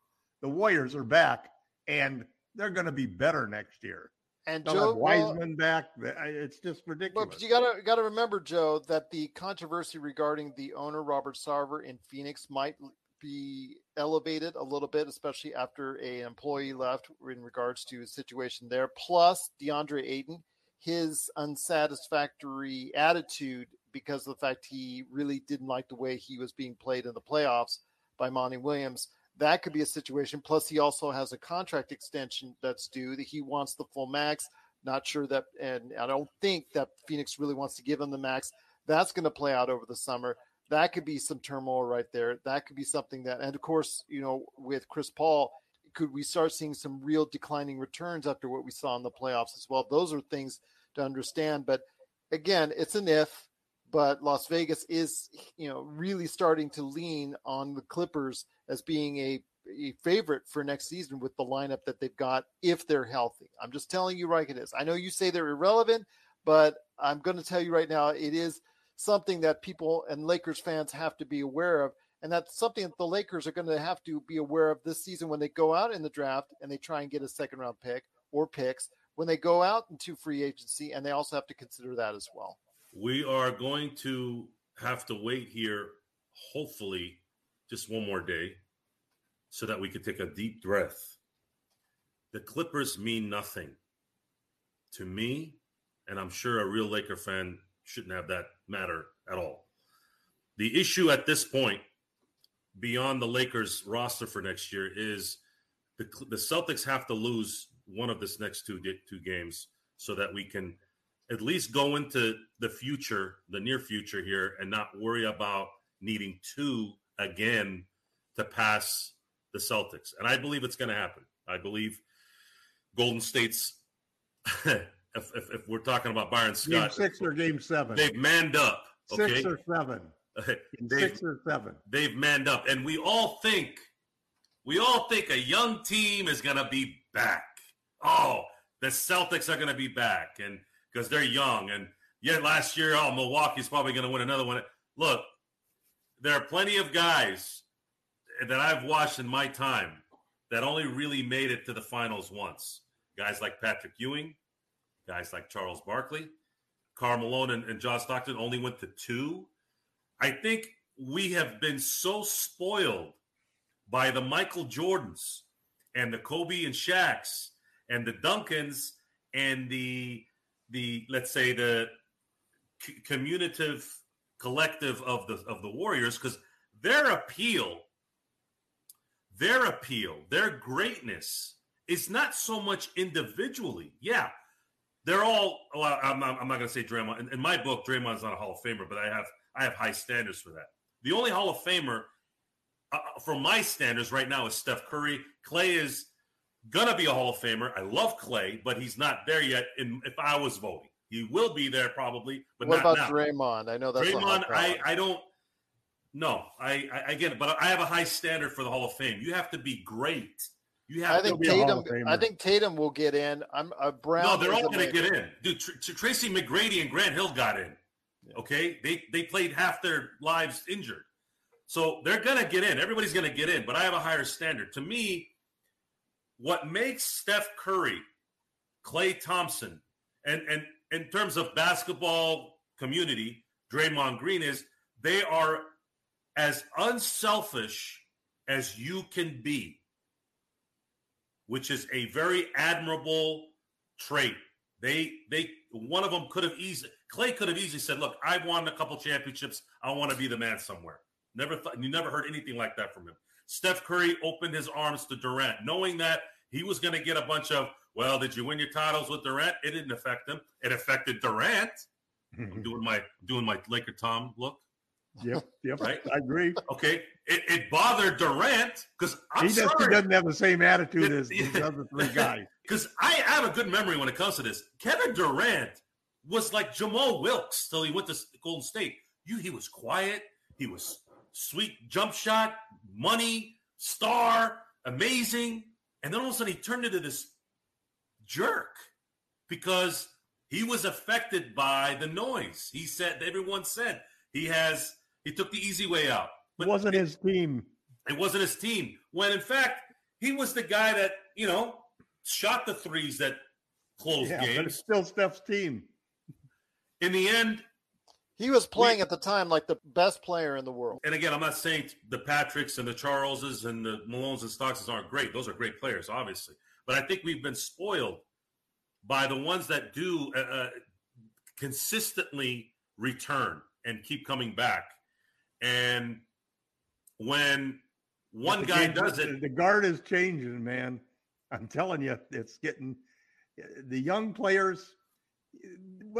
The Warriors are back, and they're going to be better next year. And They'll Joe have well, Wiseman back. It's just ridiculous. But you gotta gotta remember, Joe, that the controversy regarding the owner Robert Sarver in Phoenix might be elevated a little bit, especially after a employee left in regards to his situation there. Plus, DeAndre Ayton, his unsatisfactory attitude because of the fact he really didn't like the way he was being played in the playoffs by Monty Williams. That could be a situation. Plus, he also has a contract extension that's due that he wants the full max. Not sure that, and I don't think that Phoenix really wants to give him the max. That's going to play out over the summer. That could be some turmoil right there. That could be something that, and of course, you know, with Chris Paul, could we start seeing some real declining returns after what we saw in the playoffs as well? Those are things to understand. But again, it's an if. But Las Vegas is, you know, really starting to lean on the Clippers as being a, a favorite for next season with the lineup that they've got if they're healthy. I'm just telling you right it is. I know you say they're irrelevant, but I'm going to tell you right now it is something that people and Lakers fans have to be aware of. And that's something that the Lakers are going to have to be aware of this season when they go out in the draft and they try and get a second round pick or picks when they go out into free agency. And they also have to consider that as well. We are going to have to wait here, hopefully, just one more day so that we could take a deep breath. The Clippers mean nothing to me, and I'm sure a real Laker fan shouldn't have that matter at all. The issue at this point, beyond the Lakers roster for next year, is the, the Celtics have to lose one of this next two two games so that we can at least go into the future, the near future here, and not worry about needing two again to pass the Celtics. And I believe it's going to happen. I believe Golden State's, if, if, if, we're talking about Byron Scott, game six or game seven, they've manned up. Okay? Six or seven. six or seven. They've manned up. And we all think, we all think a young team is going to be back. Oh, the Celtics are going to be back. And because they're young. And yet last year, oh, Milwaukee's probably going to win another one. Look, there are plenty of guys that I've watched in my time that only really made it to the finals once. Guys like Patrick Ewing, guys like Charles Barkley, Karl Malone, and, and John Stockton only went to two. I think we have been so spoiled by the Michael Jordans and the Kobe and Shaqs and the Duncans and the the let's say the c- communitive collective of the of the Warriors because their appeal, their appeal, their greatness is not so much individually. Yeah, they're all. Well, I'm not, I'm not going to say Draymond. In, in my book, Draymond's not a Hall of Famer, but I have I have high standards for that. The only Hall of Famer, uh, from my standards right now, is Steph Curry. Klay is gonna be a Hall of Famer. I love Klay, but he's not there yet. In, if I was voting, he will be there probably. But what about now. Draymond? I know that's Draymond. I I don't. No, I, I, get it, but I have a high standard for the Hall of Fame. You have to be great. You have I think Tatum. I think Tatum will get in. I'm a uh, Brown. No, they're all going to get in. Dude, Tr- Tracy McGrady and Grant Hill got in. Yeah. Okay, they they played half their lives injured, so they're going to get in. Everybody's going to get in, but I have a higher standard. To me, what makes Steph Curry, Klay Thompson, and, and in terms of basketball community, Draymond Green is they are as unselfish as you can be, which is a very admirable trait. They they one of them could have easily Klay could have easily said, "Look, I've won a couple championships. I want to be the man somewhere." Never thought you never heard anything like that from him. Steph Curry opened his arms to Durant, knowing that he was going to get a bunch of, well, did you win your titles with Durant? It didn't affect him. It affected Durant. I'm mm-hmm. doing my doing my Laker Tom look. Yep, yep. Right? I agree. Okay. It, it bothered Durant because he, does, he doesn't have the same attitude as the other three guys. Because I have a good memory when it comes to this. Kevin Durant was like Jamaal Wilkes till he went to Golden State. You, he was quiet. He was sweet jump shot, money, star, amazing. And then all of a sudden he turned into this jerk because he was affected by the noise. He said, everyone said he has, he took the easy way out. But it wasn't his team. It wasn't his team. When in fact, he was the guy that, you know, shot the threes that closed yeah, games. But it's still Steph's team. In the end, he was playing we, at the time like the best player in the world. And again, I'm not saying the Patricks and the Charleses and the Malones and Stockses aren't great. Those are great players, obviously. But I think we've been spoiled by the ones that do uh, uh, consistently return and keep coming back. And when one guy game- does the- it. The guard is changing, man. I'm telling you, it's getting the young players.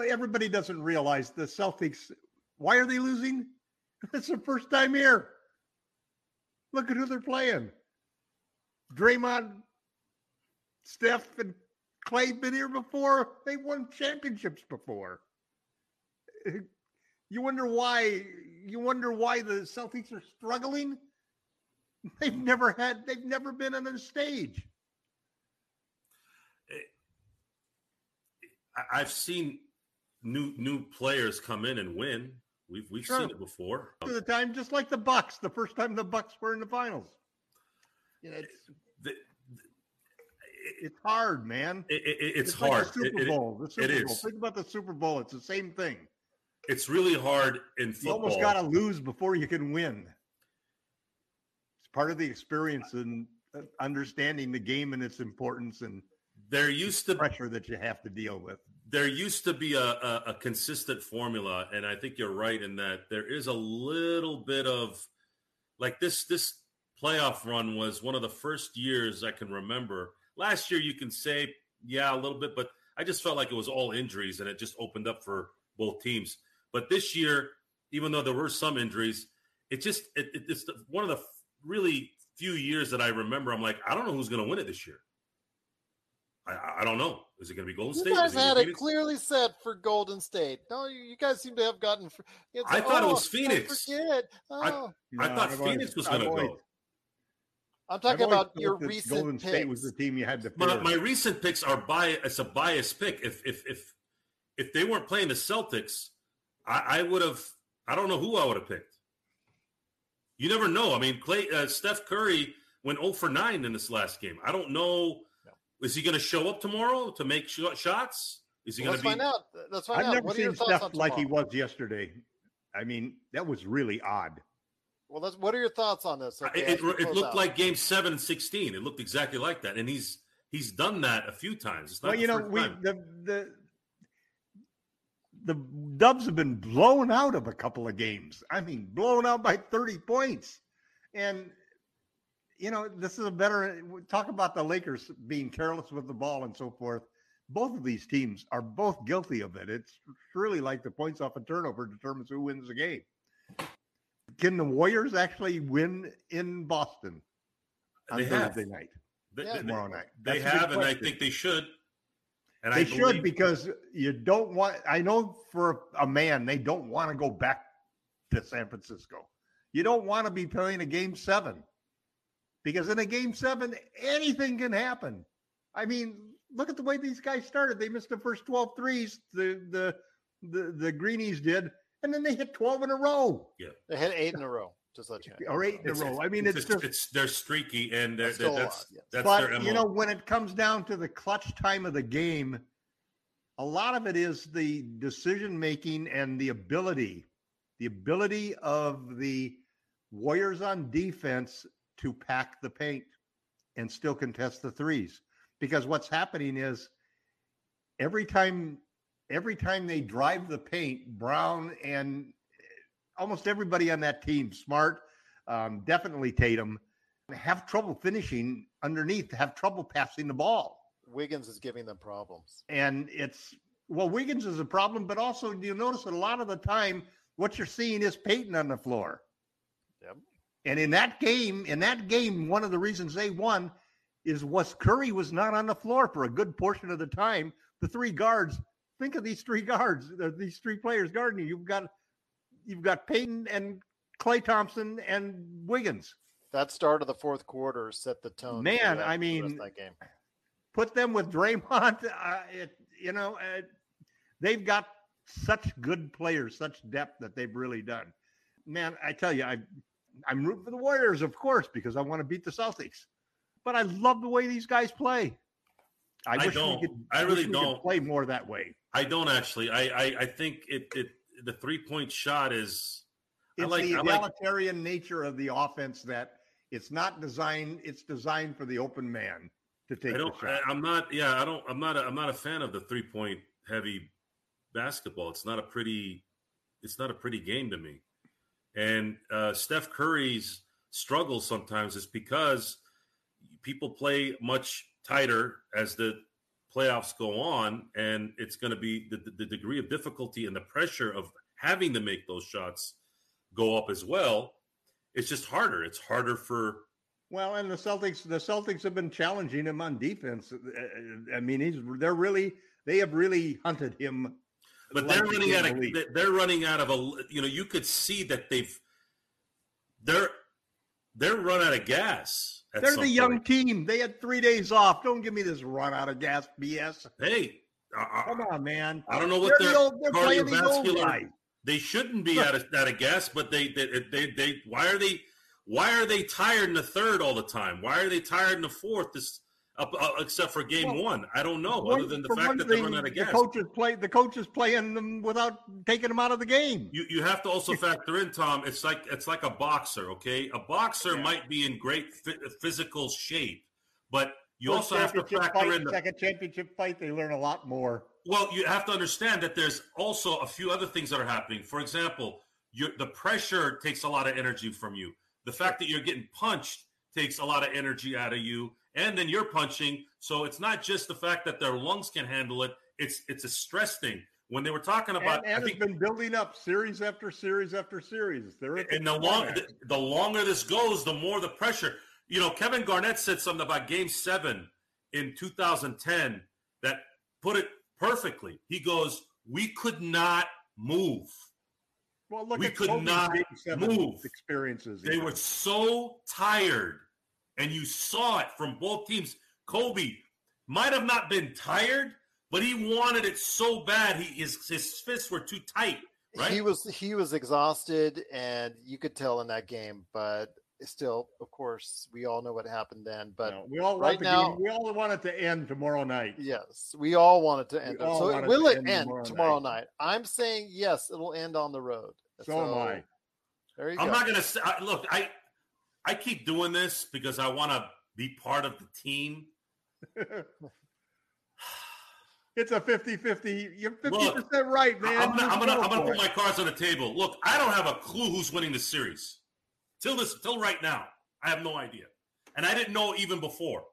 Everybody doesn't realize the Celtics. Why are they losing? It's their first time here. Look at who they're playing. Draymond, Steph, and Clay been here before. They won championships before. You wonder why. You wonder why the Celtics are struggling. They've never had. They've never been on a stage. I've seen new new players come in and win. We've we've Sure. seen it before. To the time, just like the Bucks, the first time the Bucks were in the finals. You know, it's The- it's hard, man. it- it- it's, like hard. the Super It- it- Bowl. the Super it Bowl. Think about the Super Bowl. It's the same thing. It's really hard in You football. almost got to lose before you can win. It's part of the experience and understanding the game and its importance and there used to pressure that you have to deal with. there used to be a, a, a consistent formula, and I think you're right in that there is a little bit of like this this playoff run was one of the first years I can remember. Last year, you can say yeah a little bit, but I just felt like it was all injuries, and it just opened up for both teams. But this year, even though there were some injuries, it just it, it, it's one of the really few years that I remember. I'm like, I don't know who's going to win it this year. I- I, I don't know. Is it going to be Golden State? You State? guys Is it had it clearly set for Golden State. No, you you guys seem to have gotten. fr- It's, I thought it oh, was Phoenix. I forget. I- Oh, I No, thought I've always- Phoenix was going to always- go. I'm talking about your recent Golden picks. State was the team you had to My, my recent picks are bias. It's a biased pick. If if if if they weren't playing the Celtics, I, I would have. I don't know who I would have picked. You never know. I mean, Klay, uh, Steph Curry went 0 for 9 in this last game. I don't know. Is he going to show up tomorrow to make sh- shots? Is he Let's going to find be? out. Let's find I've out. never What seen thoughts Steph like he was yesterday. I mean, that was really odd. Well, let's, what are your thoughts on this? Okay, It, it, it looked out. like Game Seven and Sixteen. It looked exactly like that, and he's he's done that a few times. It's not Well, you know, we time. the the the Dubs have been blown out of a couple of games. I mean, blown out by thirty points, and you know, this is a better talk about the Lakers being careless with the ball and so forth. Both of these teams are both guilty of it. It's really like the points off a turnover determines who wins the game. Can the Warriors actually win in Boston on They have. Thursday night? They, Yeah. Tomorrow night. they That's a have, and I think they should. And they I should believe- because you don't want i know for a man they don't want to go back to san francisco you don't want to be playing a game seven because in a game seven anything can happen i mean look at the way these guys started they missed the first 12 threes the the the, the greenies did and then they hit 12 in a row Yeah. They hit eight in a row. Just let you know. or eight in a It's, row i mean it's, just it's they're streaky and they're, That's still a that's lot, yeah. that's but their MO. you know when it comes down to the clutch time of the game a lot of it is the decision making and the ability the ability of the warriors on defense to pack the paint and still contest the threes because what's happening is every time every time they drive the paint brown and almost everybody on that team smart um, definitely tatum have trouble finishing underneath, have trouble passing the ball. Wiggins is giving them problems. And it's, well, Wiggins is a problem, but also you'll notice that a lot of the time, what you're seeing is Peyton on the floor. Yep. And in that game, in that game, one of the reasons they won is was Curry was not on the floor for a good portion of the time. The three guards, think of these three guards, uh, these three players guarding you. You've got, you've got Peyton and Klay Thompson and Wiggins. That start of the fourth quarter set the tone. Man, that- I for the rest mean, that game. put them with Draymond. Uh, it, you know, uh, they've got such good players, such depth that they've really done. Man, I tell you, I, I'm rooting for the Warriors, of course, because I want to beat the Celtics. But I love the way these guys play. I, I wish don't. we could. I wish really we could don't. play more that way. I don't actually. I I, I think it, it the three point shot is. I It's like- the I like- egalitarian nature of the offense that it's not designed. It's designed for the open man to take I don't. the I, shot. I'm not. Yeah, I don't. I'm not. A, I'm not a fan of the three point heavy basketball. It's not a pretty. It's not a pretty game to me. And uh, Steph Curry's struggles sometimes is because people play much tighter as the playoffs go on, and it's going to be the, the degree of difficulty and the pressure of having to make those shots go up as well. It's just harder. It's harder for Well, and the Celtics, the Celtics have been challenging him on defense. Uh, I mean, he's they're really they have really hunted him. But they're running out of believe. they're running out of a you know you could see that they've they're they're run out of gas They're the young point. team. They had three days off. Don't give me this run out of gas BS. hey I, Come on, man. I don't know what They're the they're playing the old cardiovascular they shouldn't be out of out of gas but they they, they they why are they why are they tired in the third all the time why are they tired in the fourth this up, uh, except for game Well, one i don't know other than the fact that they run out of The gas coaches play. The coaches playing them without taking them out of the game. You you have to also factor in, Tom. It's like it's like a boxer. Okay, a boxer Yeah. might be in great phy- physical shape, but you First also have to factor fight, in the second championship fight. They learn a lot more. well. You have to understand that there's also a few other things that are happening. For example, the pressure takes a lot of energy from you. The fact that you're getting punched takes a lot of energy out of you, and then you're punching. So it's not just the fact that their lungs can handle it. It's it's a stress thing. When they were talking about, and and I it's think been building up series after series after series. They're at and the long the, the longer this goes, the more the pressure. You know, Kevin Garnett said something about Game Seven in 2010 that put it perfectly. He goes, "We could not move. well, look we at could not move. experiences. They were so tired, and you saw it from both teams. Kobe might have not been tired, but he wanted it so bad. He his his fists were too tight. Right? He was he was exhausted, and you could tell in that game. But still, of course, we all know what happened then. But No, we all right now- game. We all want it to end tomorrow night. yes, we all want it to end. So it will to it end end tomorrow tomorrow, night. night? I'm saying yes, it'll end on the road. So am I. There you I'm go. not gonna say. Look, I I keep doing this because I want to be part of the team. It's a 50-50. You're 50% Look, right, man. I'm gonna, I'm gonna, I'm gonna put my cards on the table. Look, I don't have a clue who's winning the series till this, till right now. I have no idea, and I didn't know even before.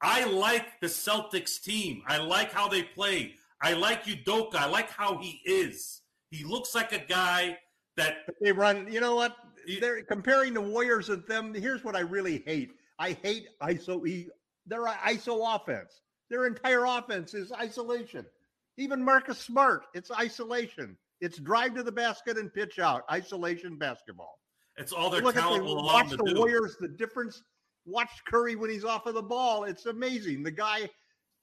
I like the Celtics team. I like how they play. I like Udoka. I like how he is. He looks like a guy that they run. You know what? They're comparing the Warriors with them. Here's what I really hate. I hate ISO. E. Their ISO offense. Their entire offense is isolation. Even Marcus Smart, it's isolation. It's drive to the basket and pitch out. Isolation basketball. it's all their Look at talent the, will allow watch them the do. Warriors. The difference. Watch Curry when he's off of the ball. It's amazing. The guy,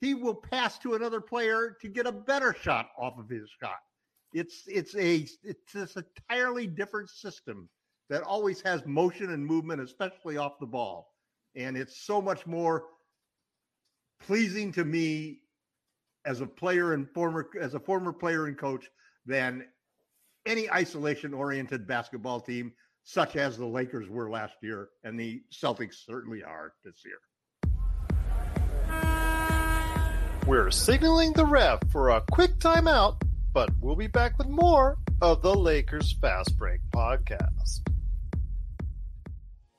he will pass to another player to get a better shot off of his shot. It's it's a it's this entirely different system that always has motion and movement, especially off the ball, and it's so much more pleasing to me as a player and former as a former player and coach than any isolation oriented basketball team such as the Lakers were last year and the Celtics certainly are this year. We're signaling the ref for a quick timeout, but we'll be back with more of the Lakers Fast Break podcast.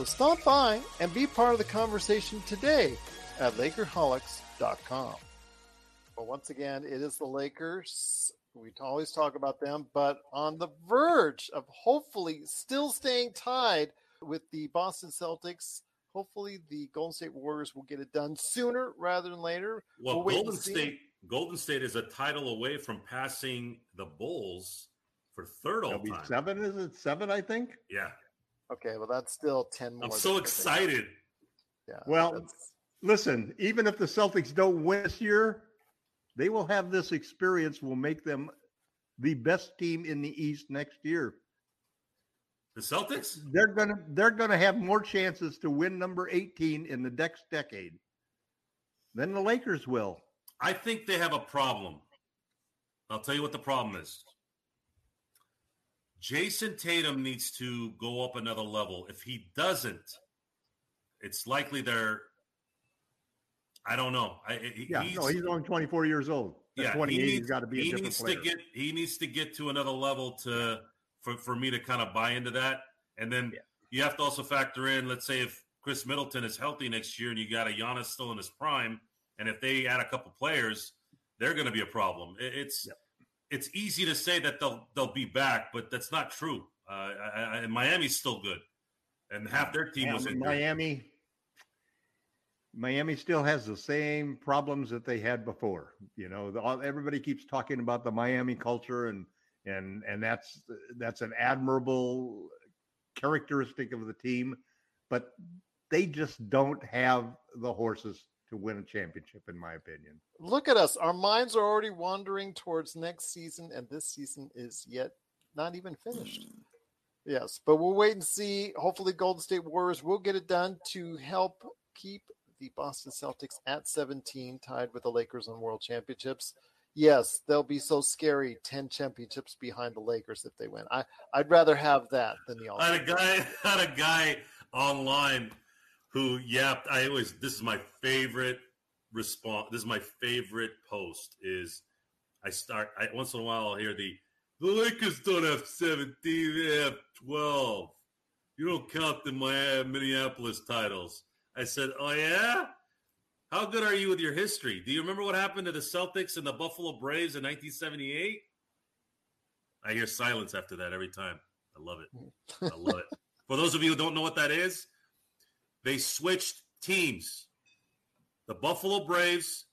So stop by and be part of the conversation today at Lakerholics.com. Well, once again, it is the Lakers. We always talk about them, but on the verge of hopefully still staying tied with the Boston Celtics. Hopefully, the Golden State Warriors will get it done sooner rather than later. Well, We'll Golden. State Golden State is a title away from passing the Bulls for third all It'll time. seven, is it seven? I think. Yeah, Okay, well, that's still 10 more. I'm so excited. Yeah. Well, that's- Listen, even if the Celtics don't win this year, they will have this experience. Will make them the best team in the East next year. The Celtics? They're gonna they're gonna have more chances to win number 18 in the next decade than the Lakers will. I think they have a problem. I'll tell you what the problem is. Jayson Tatum needs to go up another level. If he doesn't, it's likely they're. I don't know. I, Yeah, he's, no, he's only 24 years old. At yeah, 28, he he's needs, got to be a he different needs player. to get he needs to get to another level to for, for me to kind of buy into that. And then you have to also factor in, let's say if Khris Middleton is healthy next year and you got a Giannis still in his prime, and if they add a couple players, they're going to be a problem. It- It's it's easy to say that they'll they'll be back, but that's not true. Uh, I, I, and Miami's still good, and half their team was in Miami. Miami still has the same problems that they had before. You know, the, all, everybody keeps talking about the Miami culture, and and and that's that's an admirable characteristic of the team, but they just don't have the horses to win a championship, in my opinion. Look at us. Our minds are already wandering towards next season, and this season is yet not even finished. Yes, but we'll wait and see. Hopefully, Golden State Warriors will get it done to help keep the Boston Celtics at 17, tied with the Lakers on World Championships. Yes, they'll be so scary 10 championships behind the Lakers if they win. I, I'd rather have that than the all I had a guy had a guy online who yapped. I always this is my favorite response. This is my favorite post. Is I start I, once in a while I'll hear the the Lakers don't have seventeen, they have twelve. You don't count the Miami, Minneapolis titles. I said, oh yeah. How good are you with your history? Do you remember what happened to the Celtics and the Buffalo Braves in 1978? I hear silence after that every time. I love it. I love it. For those of you who don't know what that is, they switched teams. The Buffalo Braves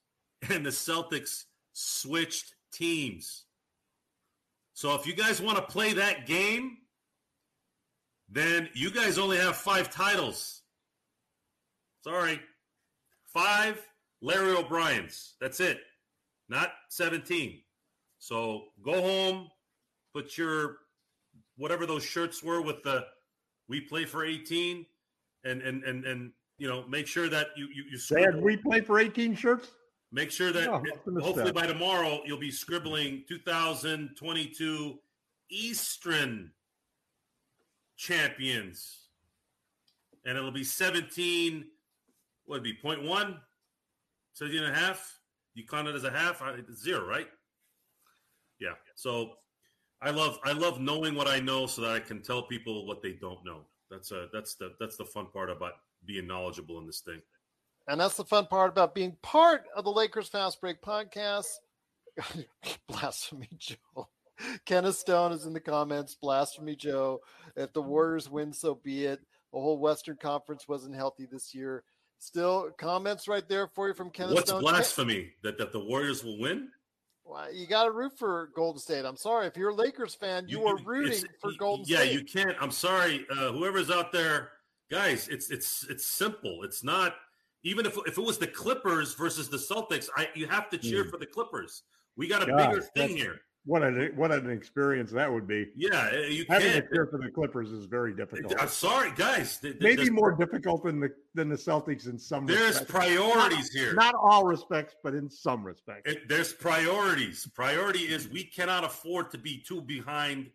and the Celtics switched teams. So if you guys want to play that game, then you guys only have five titles. Sorry. Five Larry O'Brien's. That's it. Not 17. So go home, put your whatever those shirts were with the we play for 18 and and and and you know make sure that you you, you Dad, we play for 18 shirts. make sure that Oh, it- up in the hopefully by tomorrow you'll be scribbling 2022 Eastern champions. And it'll be 17 what would it be point one? 17 and a half? You count it as a half? It's zero right? Yeah so i love i love knowing what i know so that i can tell people what they don't know that's a that's the that's the fun part about being knowledgeable in this thing And that's the fun part about being part of the Lakers Fast Break podcast. Blasphemy Joe. Kenneth Stone is in the comments. Blasphemy Joe. If the Warriors win, so be it. The whole Western Conference wasn't healthy this year. Still, comments right there for you from Kenneth what's Stone. blasphemy that, that the warriors will win Well, You got to root for Golden State. I'm sorry. If you're a Lakers fan, you, are rooting for Golden yeah State. Yeah, you can't i'm sorry uh, whoever's out there guys it's it's it's simple it's not even if, if it was the clippers versus the celtics i you have to cheer Hmm. for the clippers we got a God, bigger thing here What an what an experience that would be. yeah uh, you Having to can't cheer for the Clippers is very difficult. i'm sorry guys th- th- Maybe there's- more difficult than the than the Celtics in some. there's respects. priorities here Not all respects, but in some respects. It, there's priorities. Priority is we cannot afford to be two behind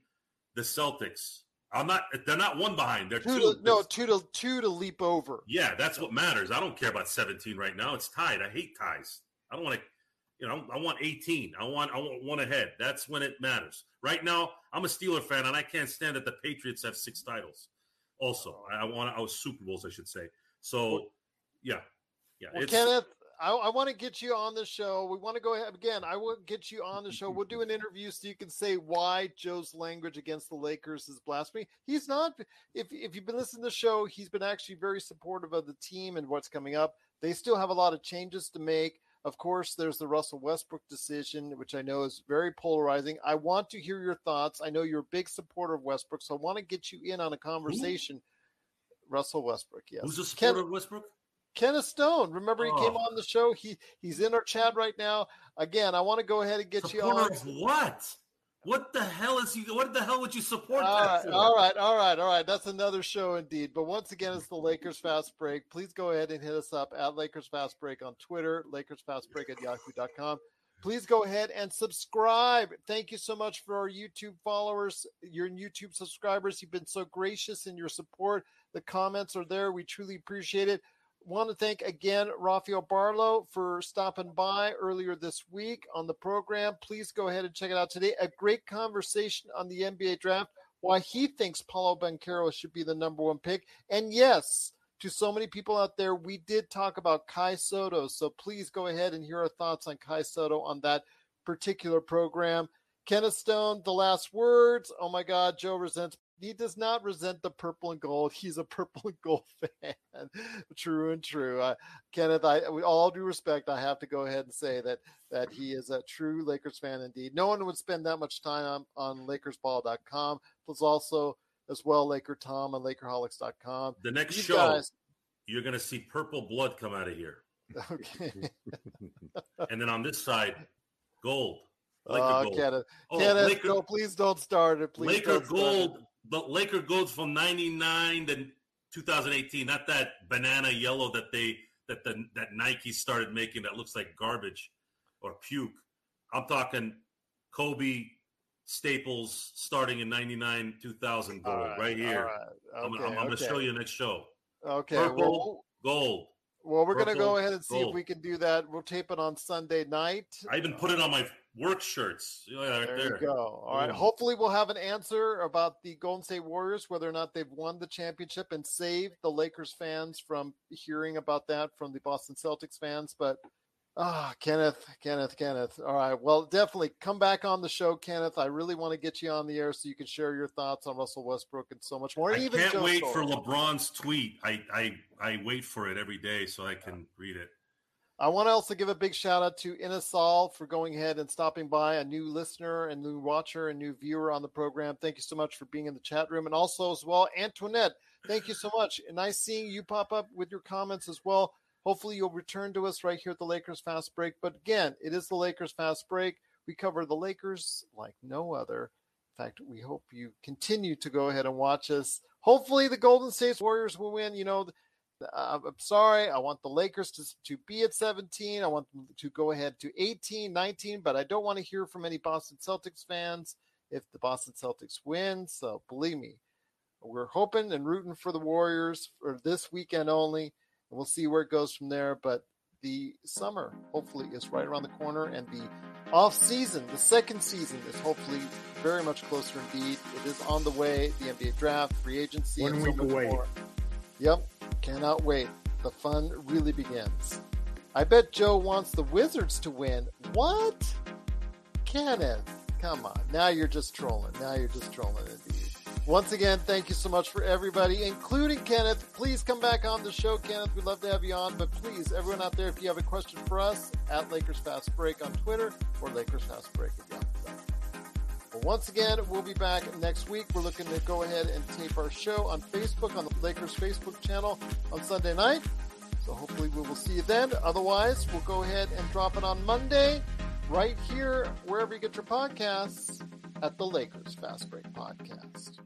the Celtics. I'm not. They're not one behind. They're two two. to, no, two to two to leap over. Yeah, that's what matters. I don't care about 17 right now. It's tied. I hate ties. I don't want to. You know, I want 18. I want. I want one ahead. That's when it matters. Right now, I'm a Steeler fan, and I can't stand that the Patriots have six titles. Also, I, I want. I was Super Bowls, I should say. So, yeah, yeah. Well, it's- Kenneth, I, I want to get you on the show. We want to go ahead again. I will get you on the show. We'll do an interview so you can say why Joe's language against the Lakers is blasphemy. He's not. If if you've been listening to the show, he's been actually very supportive of the team and what's coming up. They still have a lot of changes to make. Of course, there's the Russell Westbrook decision, which I know is very polarizing. I want to hear your thoughts. I know you're a big supporter of Westbrook, so I want to get you in on a conversation. Russell Westbrook, yes. Who's the Ken- of Westbrook? Kenneth Stone. Remember, he came Oh. on the show. He he's in our chat right now. Again, I want to go ahead and get you Supporter on. of what? What the hell is he? What the hell would you support All right, uh, for? all right, all right. right, all right. That's another show indeed. But once again, it's the Lakers Fast Break. Please go ahead and hit us up at Lakers Fast Break on Twitter, Lakers Fast Break at yahoo.com. Please go ahead and subscribe. Thank you so much for our YouTube followers, your YouTube subscribers. You've been so gracious in your support. The comments are there. We truly appreciate it. Want to thank again Rafael Barlowe for stopping by earlier this week on the program. Please go ahead and check it out today. A great conversation on the NBA draft, why he thinks Paolo Banchero should be the number one pick. And yes, to so many people out there, we did talk about Kai Sotto. So please go ahead and hear our thoughts on Kai Sotto on that particular program. Kenneth Stone, the last words. Oh my God, Joe resents he does not resent the purple and gold. He's a purple and gold fan. true and true. Uh, Kenneth, I with all due respect, I have to go ahead and say that that he is a true Lakers fan indeed. No one would spend that much time on, on LakersBall.com. Plus also as well Laker Tom on LakerHolics.com. The next These show, guys- you're going to see purple blood come out of here, Okay. and then on this side, gold. Laker Oh, gold. Kenneth, Oh, Kenneth, Laker- no, please don't start it. Please Laker don't start it. gold, the Laker golds from '99 to 2018. Not that banana yellow that they that the that Nike started making that looks like garbage or puke. I'm talking Kobe Staples starting in '99, 2000 gold right here. all right. I'm, Okay, I'm, going to show you next show. Okay, Purple, well, gold. well, we're gonna go ahead and see if we can do that. We'll tape it on Sunday night. I even put it on my work shirts. Yeah, right There, there. you go. All right. Hopefully, we'll have an answer about the Golden State Warriors, whether or not they've won the championship, and saved the Lakers fans from hearing about that from the Boston Celtics fans. But ah, Kenneth, Kenneth, Kenneth. All right. Well, definitely come back on the show, Kenneth. I really want to get you on the air so you can share your thoughts on Russell Westbrook and so much more. I even can't Joe wait for LeBron's tweet. I, I I wait for it every day so I can read it. I want to also give a big shout out to Inasal for going ahead and stopping by, a new listener and new watcher and new viewer on the program. Thank you so much for being in the chat room. And also, as well, Antoinette, thank you so much. And nice seeing you pop up with your comments as well. Hopefully, you'll return to us right here at the Lakers Fast Break. But again, it is the Lakers Fast Break. We cover the Lakers like no other. In fact, we hope you continue to go ahead and watch us. Hopefully, the Golden State Warriors will win. You know, I'm sorry. I want the Lakers to, to be at 17. I want them to go ahead to 18, 19, but I don't want to hear from any Boston Celtics fans if the Boston Celtics win. So believe me, we're hoping and rooting for the Warriors for this weekend only. And we'll see where it goes from there. But the summer hopefully is right around the corner and the off season, the second season is hopefully very much closer indeed. It is on the way. The NBA draft, free agency, One week away. more. Yep, cannot wait. The fun really begins. I bet Joe wants the Wizards to win. What? Kenneth, come on. Now you're just trolling. Now you're just trolling indeed. Once again, thank you so much for everybody, including Kenneth. Please come back on the show, Kenneth. We'd love to have you on. But please, everyone out there, if you have a question for us, at Lakers Fast Break on Twitter or Lakers Fast Break at Yahoo.com. Well, once again, we'll be back next week. We're looking to go ahead and tape our show on Facebook, on the Lakers Facebook channel on Sunday night. So hopefully we will see you then. Otherwise, we'll go ahead and drop it on Monday right here, wherever you get your podcasts, at the Lakers Fast Break Podcast.